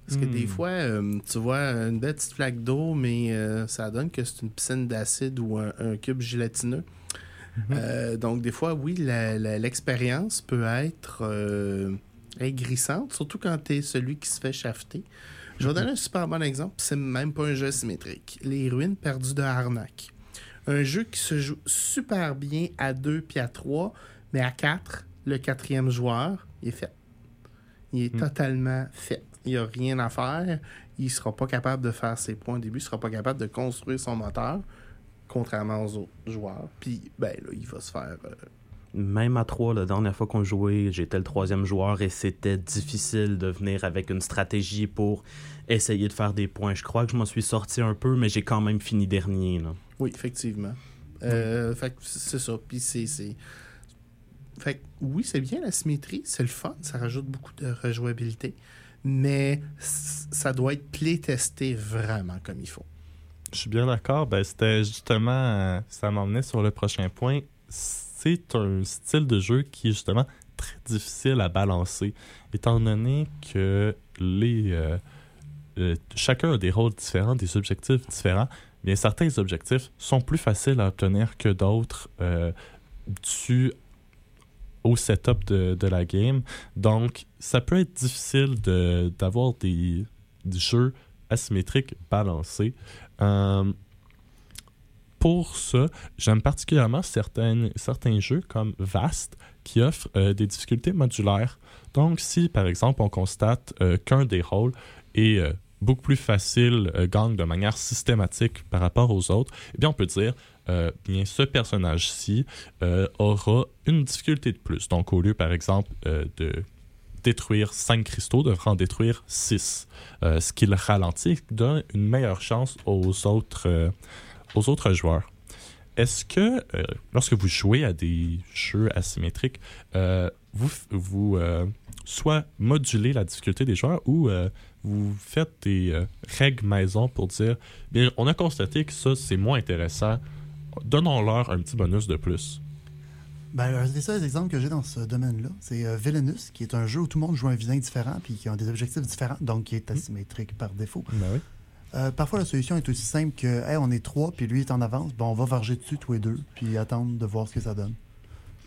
Parce que Hmm. des fois, euh, tu vois une belle petite flaque d'eau, mais euh, ça donne que c'est une piscine d'acide ou un, un cube gélatineux. Euh, donc, des fois, oui, l'expérience peut être aigrissante, surtout quand tu es celui qui se fait shafter. Je vais donner un super bon exemple, puis c'est même pas un jeu symétrique. Les ruines perdues de Harnack. Un jeu qui se joue super bien à 2 puis à 3, mais à 4, le quatrième joueur, il est fait. Il est Mm. totalement fait. Il n'y a rien à faire. Il sera pas capable de faire ses points au début. Il sera pas capable de construire son moteur, contrairement aux autres joueurs. Puis, ben là, il va se faire. euh, Même à 3, la dernière fois qu'on jouait, j'étais le troisième joueur et c'était difficile de venir avec une stratégie pour essayer de faire des points. Je crois que je m'en suis sorti un peu, mais j'ai quand même fini dernier. Là. Oui, effectivement. Euh, Fait c'est ça. Puis c'est. Fait que oui, c'est bien la symétrie, c'est le fun, ça rajoute beaucoup de rejouabilité, mais ça doit être playtesté vraiment comme il faut. Je suis bien d'accord. Ben, c'était justement, euh, ça m'emmenait sur le prochain point. c'est un style de jeu qui est justement très difficile à balancer, étant donné que les, euh, euh, chacun a des rôles différents, des objectifs différents. Bien, certains objectifs sont plus faciles à obtenir que d'autres euh, dû setup de, de, la game. Donc, ça peut être difficile d'avoir des, des, jeux asymétriques balancés. Euh, pour ça, j'aime particulièrement certaines, certains jeux comme Vast qui offrent euh, des difficultés modulaires. Donc, si par exemple on constate euh, qu'un des rôles est beaucoup plus facile, gagne de manière systématique par rapport aux autres, eh bien on peut dire euh, bien ce personnage-ci euh, aura une difficulté de plus. Donc, au lieu par exemple de détruire 5 cristaux, devra en détruire 6, ce qui le ralentit et donne une meilleure chance aux autres aux autres joueurs. Est-ce que euh, lorsque vous jouez à des jeux asymétriques, euh, vous, vous euh, soit modulez la difficulté des joueurs ou vous faites des règles maison pour dire bien, on a constaté que ça c'est moins intéressant, donnons-leur un petit bonus de plus. Ben, un des seuls exemples que j'ai dans ce domaine-là, c'est euh, Villainous, qui est un jeu où tout le monde joue un vilain différent puis qui a des objectifs différents, donc qui est asymétrique par défaut. Ben oui. Euh, parfois, la solution est aussi simple que hey, on est trois, puis lui est en avance. Bon, on va varger dessus tous les deux, puis attendre de voir ce que ça donne.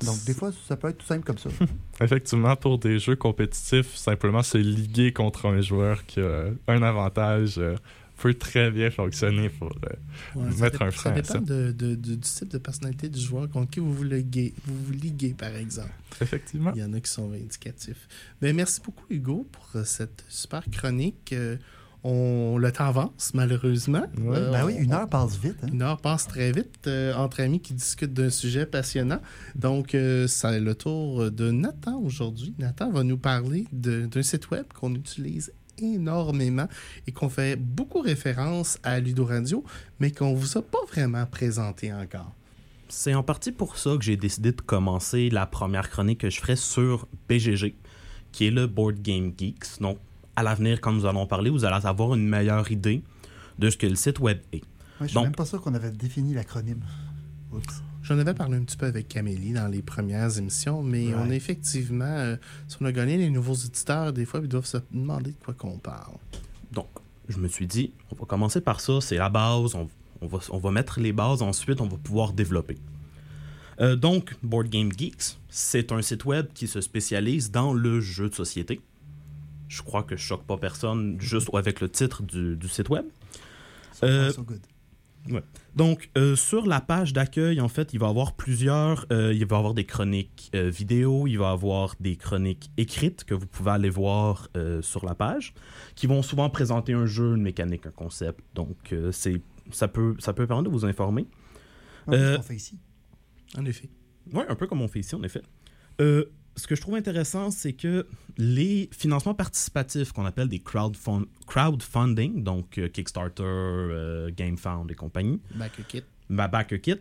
Donc, des fois, ça peut être tout simple comme ça. [LAUGHS] Effectivement, pour des jeux compétitifs, simplement se liguer contre un joueur qui a un avantage euh, peut très bien fonctionner pour euh, Ouais, mettre un frein Ça à ça. dépend de- de- de- du type de personnalité du joueur contre qui vous vous liguez, vous, vous liguez, par exemple. Effectivement. Il y en a qui sont vindicatifs. Ben, merci beaucoup, Hugo, pour euh, cette super chronique. Euh, on, le temps avance, malheureusement. Ouais. Euh, ben oui, une on- heure passe vite. Hein? Une heure passe très vite euh, entre amis qui discutent d'un sujet passionnant. Donc, euh, c'est le tour de Nathan aujourd'hui. Nathan va nous parler de- d'un site web qu'on utilise énormément et qu'on fait beaucoup référence à Ludo Radio, mais qu'on vous a pas vraiment présenté encore. C'est en partie pour ça que j'ai décidé de commencer la première chronique que je ferai sur BGG, qui est le Board Game Geeks. Donc, à l'avenir, quand nous allons parler, vous allez avoir une meilleure idée de ce que le site web est. Ouais, je suis Donc- même pas sûr qu'on avait défini l'acronyme. J'en avais parlé un petit peu avec Camélie dans les premières émissions, mais Ouais. on a effectivement, euh, si on a gagné les nouveaux éditeurs, des fois, ils doivent se demander de quoi qu'on parle. Donc, je me suis dit, on va commencer par ça, c'est la base, on, on va, on va mettre les bases, ensuite on va pouvoir développer. Euh, donc, Board Game Geeks, c'est un site web qui se spécialise dans le jeu de société. Je crois que je choque pas personne juste avec le titre du, du site web. So Euh, far, so good. Donc, euh, sur la page d'accueil, en fait, il va y avoir plusieurs. euh, il va y avoir des chroniques euh, vidéo, il va y avoir des chroniques écrites que vous pouvez aller voir euh, sur la page, qui vont souvent présenter un jeu, une mécanique, un concept. Donc, euh, c'est ça peut, ça peut permettre de vous informer. Un peu euh, ce qu'on fait ici. En effet. Oui, un peu comme on fait ici, en effet. Ce que je trouve intéressant, c'est que les financements participatifs qu'on appelle des crowdfund- crowdfunding, donc euh, Kickstarter, euh, GameFound et compagnie, Back a kit. ma backer kit,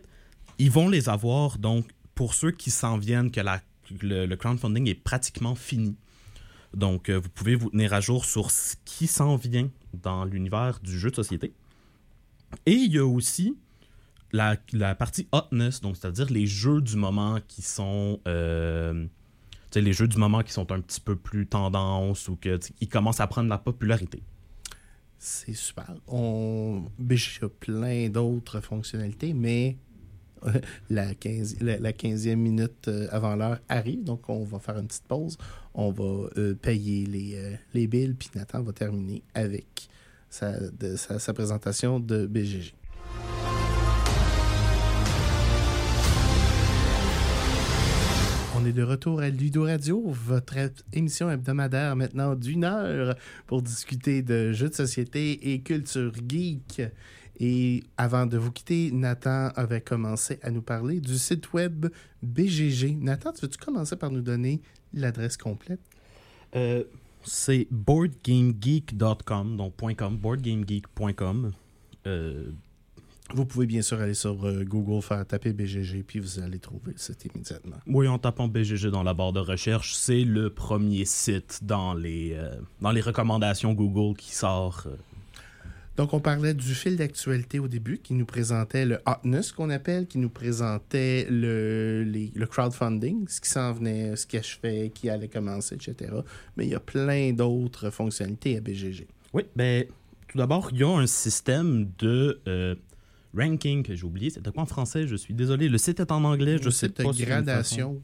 ils vont les avoir. Donc, pour ceux qui s'en viennent, que la, le, le crowdfunding est pratiquement fini. Donc, euh, vous pouvez vous tenir à jour sur ce qui s'en vient dans l'univers du jeu de société. Et il y a aussi la, la partie hotness, donc c'est-à-dire les jeux du moment qui sont. Les jeux du moment qui sont un petit peu plus tendance ou ils commencent à prendre la popularité. C'est super. On... BG a plein d'autres fonctionnalités, mais euh, la, 15... la, la 15e minute euh, avant l'heure arrive, donc on va faire une petite pause. On va euh, payer les, euh, les billes, puis Nathan va terminer avec sa présentation de BGG. On est de retour à Ludo Radio, votre émission hebdomadaire maintenant d'une heure pour discuter de jeux de société et culture geek. Et avant de vous quitter, Nathan avait commencé à nous parler du site web BGG. Nathan, tu veux-tu commencer par nous donner l'adresse complète? Euh, c'est boardgamegeek.com, donc .com, boardgamegeek.com. Vous pouvez bien sûr aller sur euh, Google, faire taper BGG, puis vous allez trouver le site immédiatement. oui, en tapant BGG dans la barre de recherche, c'est le premier site dans les, euh, dans les recommandations Google qui sort. euh. Donc, on parlait du fil d'actualité au début qui nous présentait le hotness qu'on appelle, qui nous présentait le, les- le crowdfunding, ce qui s'en venait, ce qui achevait, qui allait commencer, etc. Mais il y a plein d'autres fonctionnalités à BGG. Oui, ben, tout d'abord, il y a un système de ranking que j'ai oublié. C'était quoi en français? Je suis désolé. Le site est en anglais. Je sais pas. une gradation.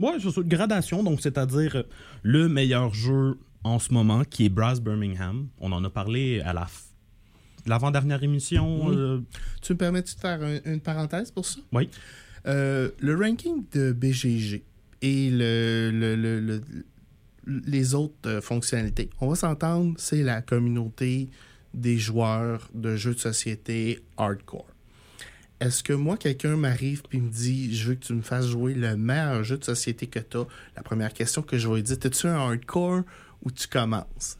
Ouais, c'est ça, gradation. Donc, c'est-à-dire euh, le meilleur jeu en ce moment qui est Brass Birmingham. On en a parlé à la f- l'avant-dernière émission. Mhm. euh, Tu me permets de faire un- une parenthèse pour ça? Oui. Euh, le ranking de BGG et le, le- le- le- les autres fonctionnalités, on va s'entendre, c'est la communauté des joueurs de jeux de société hardcore. Est-ce que moi, quelqu'un m'arrive et me dit Je veux que tu me fasses jouer le meilleur jeu de société que tu as La première question que je vais lui dire Es-tu un hardcore ou tu commences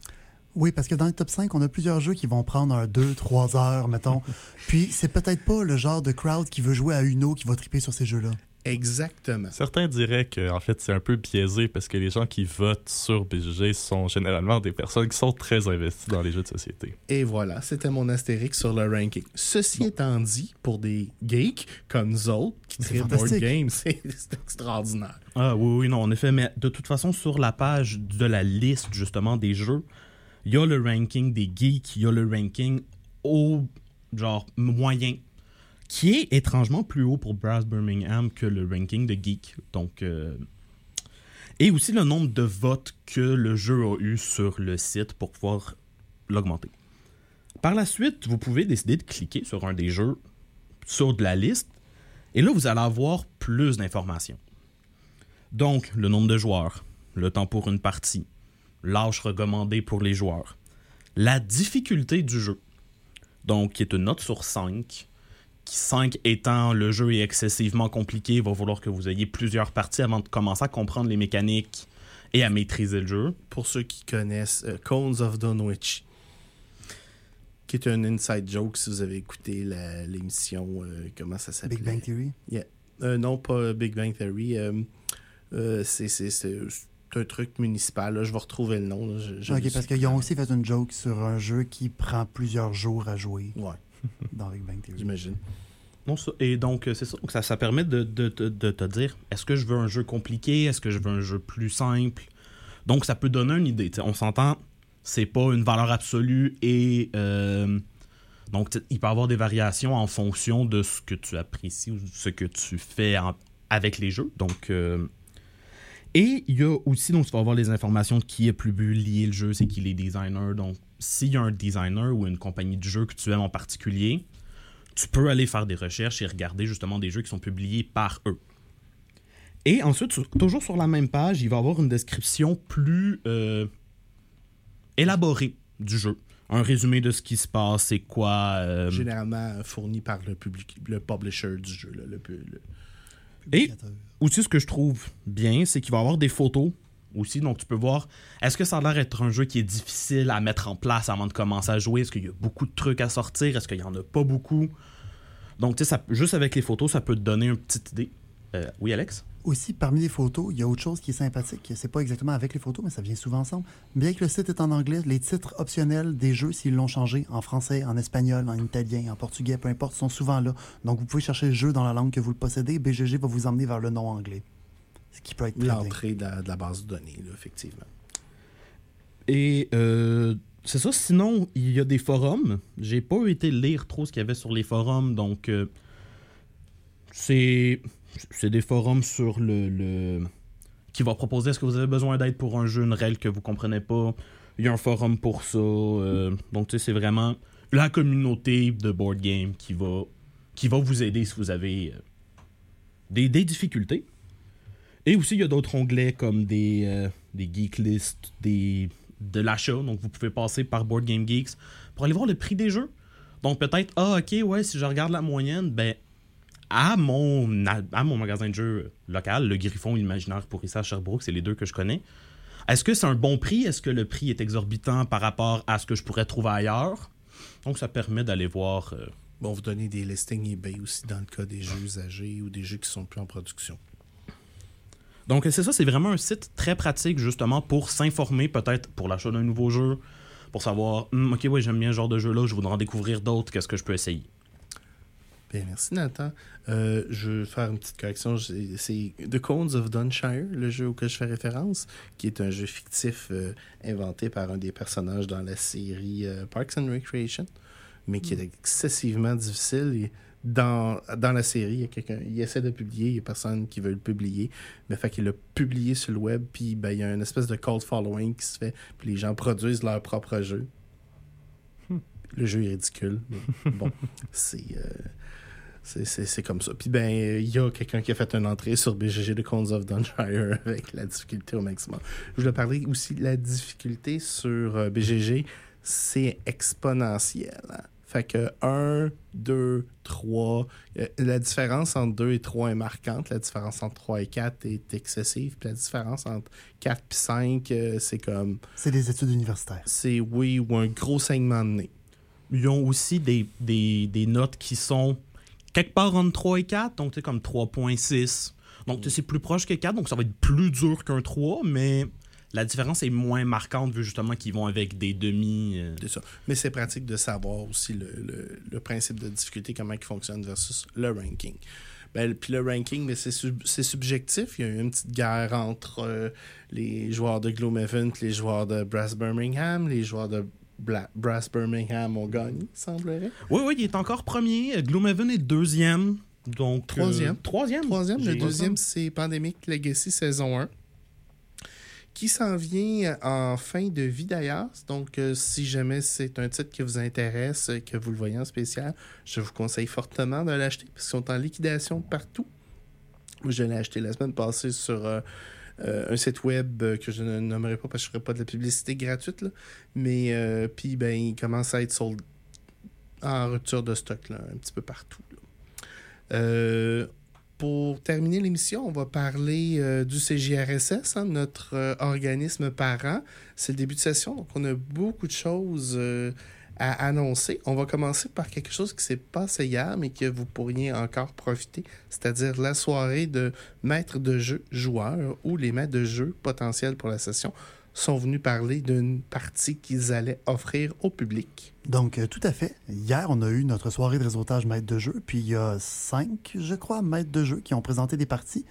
Oui, parce que dans le top 5, on a plusieurs jeux qui vont prendre un 2, 3 heures, mettons. Puis, c'est peut-être pas le genre de crowd qui veut jouer à Uno qui va triper sur ces jeux-là. Exactement. Certains diraient que en fait c'est un peu biaisé parce que les gens qui votent sur BGG sont généralement des personnes qui sont très investies dans les jeux de société. Et voilà, c'était mon astérix sur le ranking. Ceci étant dit, pour des geeks comme nous autres qui trippent board fantastique. game, [LAUGHS] c'est c'est extraordinaire. Ah oui, oui, non, en effet. Mais de toute façon, sur la page de la liste, justement, des jeux, il y a le ranking des geeks, il y a le ranking au genre moyen, qui est étrangement plus haut pour Brass Birmingham que le ranking de geek. Euh, Et aussi le nombre de votes que le jeu a eu sur le site pour pouvoir l'augmenter. Par la suite, vous pouvez décider de cliquer sur un des jeux sur de la liste, et là, vous allez avoir plus d'informations. Donc, le nombre de joueurs, le temps pour une partie, l'âge recommandé pour les joueurs, la difficulté du jeu, donc qui est une note sur 5, qui 5 étant le jeu est excessivement compliqué, il va falloir que vous ayez plusieurs parties avant de commencer à comprendre les mécaniques et à maîtriser le jeu. Pour ceux qui connaissent euh, Cones of Dunwich, qui est un inside joke si vous avez écouté l'émission, euh, comment ça s'appelle Big Bang Theory? Euh, non, pas Big Bang Theory. euh, euh, c'est c'est- c'est- c'est un truc municipal. là. Je vais retrouver le nom. là. Je- je Ok, parce qu'ils ont aussi fait une joke sur un jeu qui prend plusieurs jours à jouer Ouais, [LAUGHS] dans Big Bang Theory. j'imagine. Non, ça- et donc, euh, c'est ça. Donc, ça. Ça permet de, de- de- de te dire est-ce que je veux un jeu compliqué? Est-ce que je veux un jeu plus simple? Donc, ça peut donner une idée. T'sais, on s'entend, c'est pas une valeur absolue et. euh, donc, il peut y avoir des variations en fonction de ce que tu apprécies ou ce que tu fais en- avec les jeux. Donc. euh, et il y a aussi, donc, tu vas avoir les informations de qui a publié le jeu, c'est qui les designers. Donc, s'il y a un designer ou une compagnie de jeu que tu aimes en particulier, tu peux aller faire des recherches et regarder justement des jeux qui sont publiés par eux. Et ensuite, sur- toujours sur la même page, il va y avoir une description plus euh, élaborée du jeu. Un résumé de ce qui se passe, c'est quoi. euh, Généralement fourni par le, public, le publisher du jeu. là, le, Et aussi, ce que je trouve bien, c'est qu'il va y avoir des photos aussi. Donc, tu peux voir, est-ce que ça a l'air d'être un jeu qui est difficile à mettre en place avant de commencer à jouer? Est-ce qu'il y a beaucoup de trucs à sortir? Est-ce qu'il n'y en a pas beaucoup? Donc, tu sais, juste avec les photos, ça peut te donner une petite idée. Euh, oui, Alex? Aussi, parmi les photos, il y a autre chose qui est sympathique. C'est pas exactement avec les photos, mais ça vient souvent ensemble. Bien que le site est en anglais, les titres optionnels des jeux, s'ils l'ont changé en français, en espagnol, en italien, en portugais, peu importe, sont souvent là. Donc, vous pouvez chercher le jeu dans la langue que vous le possédez. BGG va vous emmener vers le nom anglais. Ce qui peut être. L'entrée de, la- de la base de données, là, effectivement. Et euh, c'est ça. Sinon, il y a des forums. J'ai pas été lire trop ce qu'il y avait sur les forums, donc euh, c'est c'est des forums sur le, le qui va proposer est-ce que vous avez besoin d'aide pour un jeu, une règle que vous comprenez pas? Il y a un forum pour ça. euh, donc tu sais, c'est vraiment la communauté de board game qui va qui va vous aider si vous avez euh, des, des difficultés. Et aussi, il y a d'autres onglets comme des, euh, des geek lists, des, de l'achat. Donc, vous pouvez passer par Board Game Geeks pour aller voir le prix des jeux. Donc, peut-être, ah, ok, ouais, si je regarde la moyenne, ben, à mon, à, mon magasin de jeux local, le Griffon Imaginaire pour ici à Sherbrooke, c'est les deux que je connais. Est-ce que c'est un bon prix? Est-ce que le prix est exorbitant par rapport à ce que je pourrais trouver ailleurs? Donc, ça permet d'aller voir. euh, Bon, vous donnez des listings eBay aussi dans le cas des jeux usagés ou des jeux qui sont plus en production. Donc c'est ça, c'est vraiment un site très pratique justement pour s'informer peut-être pour l'achat d'un nouveau jeu, pour savoir, hmm, ok, oui, j'aime bien ce genre de jeu-là, je voudrais en découvrir d'autres, qu'est-ce que je peux essayer? Bien, merci Nathan. Euh, je vais faire une petite correction. C'est The Cones of Dunshire, le jeu auquel je fais référence, qui est un jeu fictif euh, inventé par un des personnages dans la série euh, Parks and Recreation, mais qui est excessivement difficile. Et dans, dans la série, il y a quelqu'un, il essaie de publier, il n'y a personne qui veut le publier, mais fait qu'il l'a publié sur le web, puis ben, il y a une espèce de cult following qui se fait, puis les gens produisent leur propre jeu. Hmm. Le jeu est ridicule, mais bon, [LAUGHS] c'est c'est comme ça. Puis ben, il y a quelqu'un qui a fait une entrée sur BGG de Cones of Dunshire [LAUGHS] avec la difficulté au maximum. Je voulais parler aussi de la difficulté sur euh, BGG, c'est exponentiel. Fait que 1, 2, 3, la différence entre 2 et 3 est marquante. La différence entre 3 et 4 est excessive. Puis la différence entre 4 et 5, euh, c'est comme. C'est des études universitaires. C'est oui, ou un gros saignement de nez. Ils ont aussi des, des, des notes qui sont quelque part entre 3 et 4, donc c'est comme 3.6. Donc c'est plus proche que 4, donc ça va être plus dur qu'un 3, mais la différence est moins marquante vu justement qu'ils vont avec des demi. Euh. C'est ça. Mais c'est pratique de savoir aussi le, le, principe de difficulté, comment il fonctionne versus le ranking. Ben, puis le ranking, mais c'est, subjectif. Il y a eu une petite guerre entre euh, les joueurs de Gloomhaven et les joueurs de Brass Birmingham, les joueurs de Brass Birmingham ont gagné, semblerait. Oui, oui, il est encore premier. Gloomhaven est deuxième. Donc, troisième. Euh, troisième. Troisième. Le deuxième, c'est Pandemic Legacy saison 1 qui s'en vient en fin de vie d'ailleurs. Donc, euh, si jamais c'est un titre qui vous intéresse, que vous le voyez en spécial, je vous conseille fortement de l'acheter parce qu'ils sont en liquidation partout. Je l'ai acheté la semaine passée sur euh, euh, un site web que je ne nommerai pas parce que je ne ferai pas de la publicité gratuite. Mais euh, puis ben, il commence à être sold en rupture de stock là, un petit peu partout. Pour terminer l'émission, on va parler du CJRSS, hein, notre organisme parent. C'est le début de session, donc on a beaucoup de choses à annoncer. On va commencer par quelque chose qui s'est passé hier, mais que vous pourriez encore profiter, c'est-à-dire la soirée de maîtres de jeu joueurs où les maîtres de jeu potentiels pour la session sont venus parler d'une partie qu'ils allaient offrir au public. Donc, euh, tout à fait. Hier, on a eu notre soirée de réseautage maîtres de jeu, puis il y a cinq, je crois, maîtres de jeu qui ont présenté des parties.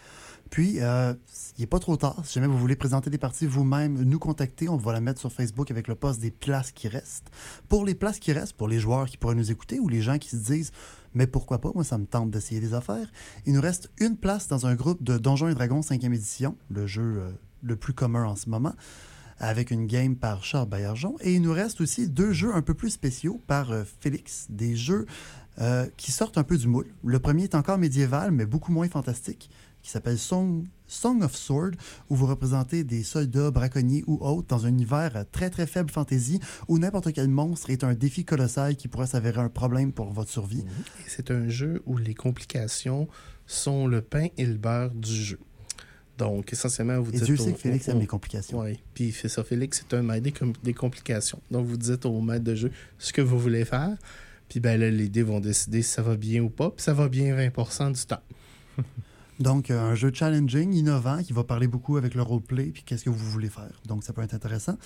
Puis, euh, il n'est pas trop tard. Si jamais vous voulez présenter des parties vous-même, nous contacter. On va la mettre sur Facebook avec le poste des places qui restent. Pour les places qui restent, pour les joueurs qui pourraient nous écouter ou les gens qui se disent mais pourquoi pas, moi ça me tente d'essayer des affaires. Il nous reste une place dans un groupe de Donjons et Dragons 5e édition, le jeu euh, le plus commun en ce moment, avec une game par Charles Baillargeon. Et il nous reste aussi deux jeux un peu plus spéciaux par euh, Félix, des jeux qui sortent un peu du moule. Le premier est encore médiéval, mais beaucoup moins fantastique qui s'appelle Song, of Sword, où vous représentez des soldats, braconniers ou autres dans un univers très très faible fantasy où n'importe quel monstre est un défi colossal qui pourrait s'avérer un problème pour votre survie. C'est un jeu où les complications sont le pain et le beurre du jeu. Donc, essentiellement, vous et dites. Dieu sait que Félix aime les complications. Oui, puis fait ça. Félix, c'est un maître des, complications. Donc, vous dites au maître de jeu ce que vous voulez faire. Puis, ben là, les dés vont décider si ça va bien ou pas. Puis, ça va bien 20% du temps. [LAUGHS] Donc, euh, un jeu challenging, innovant, qui va parler beaucoup avec le roleplay, puis qu'est-ce que vous voulez faire. Donc, ça peut être intéressant.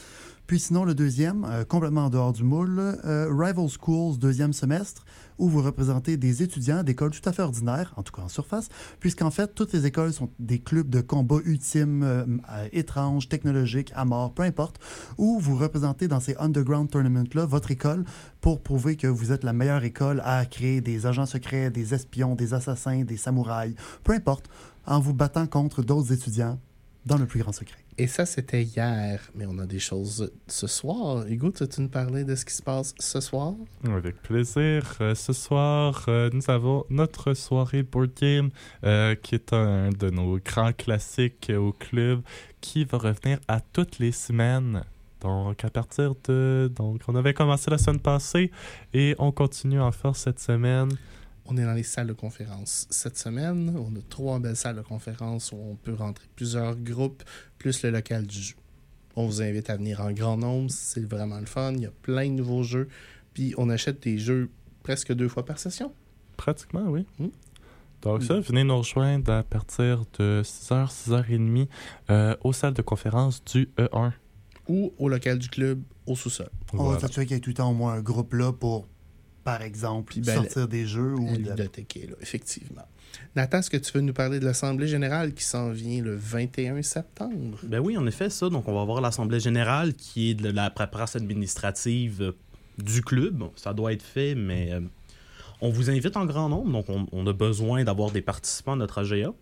Puis sinon, le deuxième, euh, complètement en dehors du moule, euh, Rival Schools, deuxième semestre, où vous représentez des étudiants d'écoles tout à fait ordinaires, en tout cas en surface, puisqu'en fait, toutes les écoles sont des clubs de combat ultimes, étranges, technologiques, à mort, peu importe, où vous représentez dans ces underground tournaments-là votre école pour prouver que vous êtes la meilleure école à créer des agents secrets, des espions, des assassins, des samouraïs, peu importe, en vous battant contre d'autres étudiants dans le plus grand secret. Et ça, c'était hier, mais on a des choses ce soir. Hugo, tu nous parler de ce qui se passe ce soir? Avec plaisir. Euh, ce soir, euh, nous avons notre soirée board game, euh, qui est un de nos grands classiques au club, qui va revenir à toutes les semaines. Donc, à partir de. Donc, on avait commencé la semaine passée et on continue en faire cette semaine. On est dans les salles de conférence cette semaine. On a trois belles salles de conférence où on peut rentrer plusieurs groupes, plus le local du jeu. On vous invite à venir en grand nombre, c'est vraiment le fun. Il y a plein de nouveaux jeux. Puis on achète des jeux presque deux fois par session. Pratiquement, oui. Hmm. Donc ça, venez nous rejoindre à partir de 6h, 6h30 euh, aux salles de conférence du E1. ou au local du club au sous-sol. On va s'assurer qu'il y ait tout le temps au moins un groupe là pour, par exemple, Puis ben, sortir des jeux ou de- là, effectivement. Nathan, est-ce que tu veux nous parler de l'Assemblée générale qui s'en vient le 21 septembre? Ben oui, en effet, ça. Donc, on va avoir l'Assemblée générale qui est de la paperasse administrative euh, du club. Ça doit être fait, mais euh, on vous invite en grand nombre. Donc, on, on a besoin d'avoir des participants à notre AGA.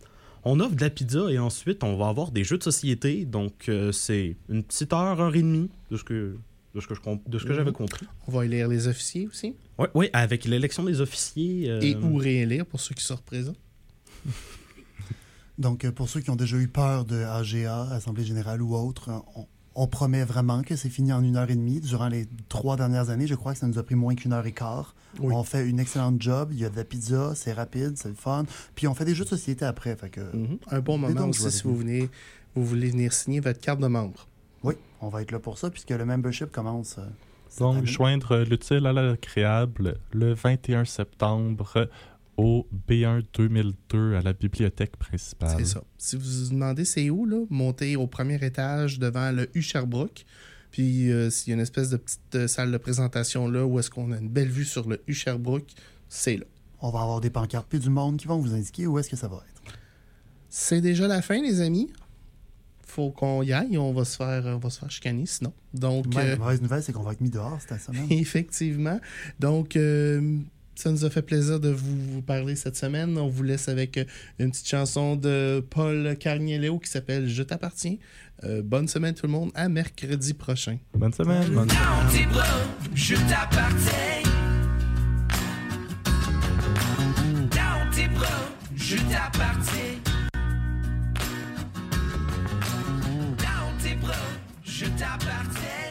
On offre de la pizza et ensuite, on va avoir des jeux de société. Donc, euh, c'est une petite heure, heure et demie de ce que, de ce que, je comp- de ce que j'avais compris. On va élire les officiers aussi. Oui, ouais, avec l'élection des officiers. euh, Et ou réélire pour ceux qui sont représents. [LAUGHS] Donc, euh, pour ceux qui ont déjà eu peur de AGA, Assemblée générale ou autre, on, on promet vraiment que c'est fini en une heure et demie. Durant les trois dernières années, je crois que ça nous a pris moins qu'une heure et quart. Oui. On fait une excellente job. Il y a de la pizza, c'est rapide, c'est le fun. Puis on fait des jeux de société après. Fait que, Mhm. Un bon moment donc, aussi si vous. venez, vous voulez venir signer votre carte de membre. Oui, on va être là pour ça puisque le membership commence. euh, Donc, année. joindre l'utile à l'agréable le 21 septembre au B1 2002 à la bibliothèque principale. C'est ça. Si vous vous demandez c'est où, là, montez au premier étage devant le U Sherbrooke. Puis euh, s'il y a une espèce de petite euh, salle de présentation là où est-ce qu'on a une belle vue sur le U Sherbrooke, c'est là. On va avoir des pancartes puis du monde qui vont vous indiquer où est-ce que ça va être. C'est déjà la fin, les amis. Faut qu'on y aille, on va se faire, on va se faire chicaner sinon. Donc, Ouais, euh, La mauvaise nouvelle, c'est qu'on va être mis dehors cette semaine. [LAUGHS] Effectivement. Donc, euh, ça nous a fait plaisir de vous, vous parler cette semaine. On vous laisse avec euh, une petite chanson de Paul Carniello qui s'appelle Je t'appartiens. Euh, bonne semaine tout le monde. À mercredi prochain. Bonne semaine. bonne- Dans tes bras, je t'appartiens. Dans tes bras, je t'appartiens. je t'appartiens.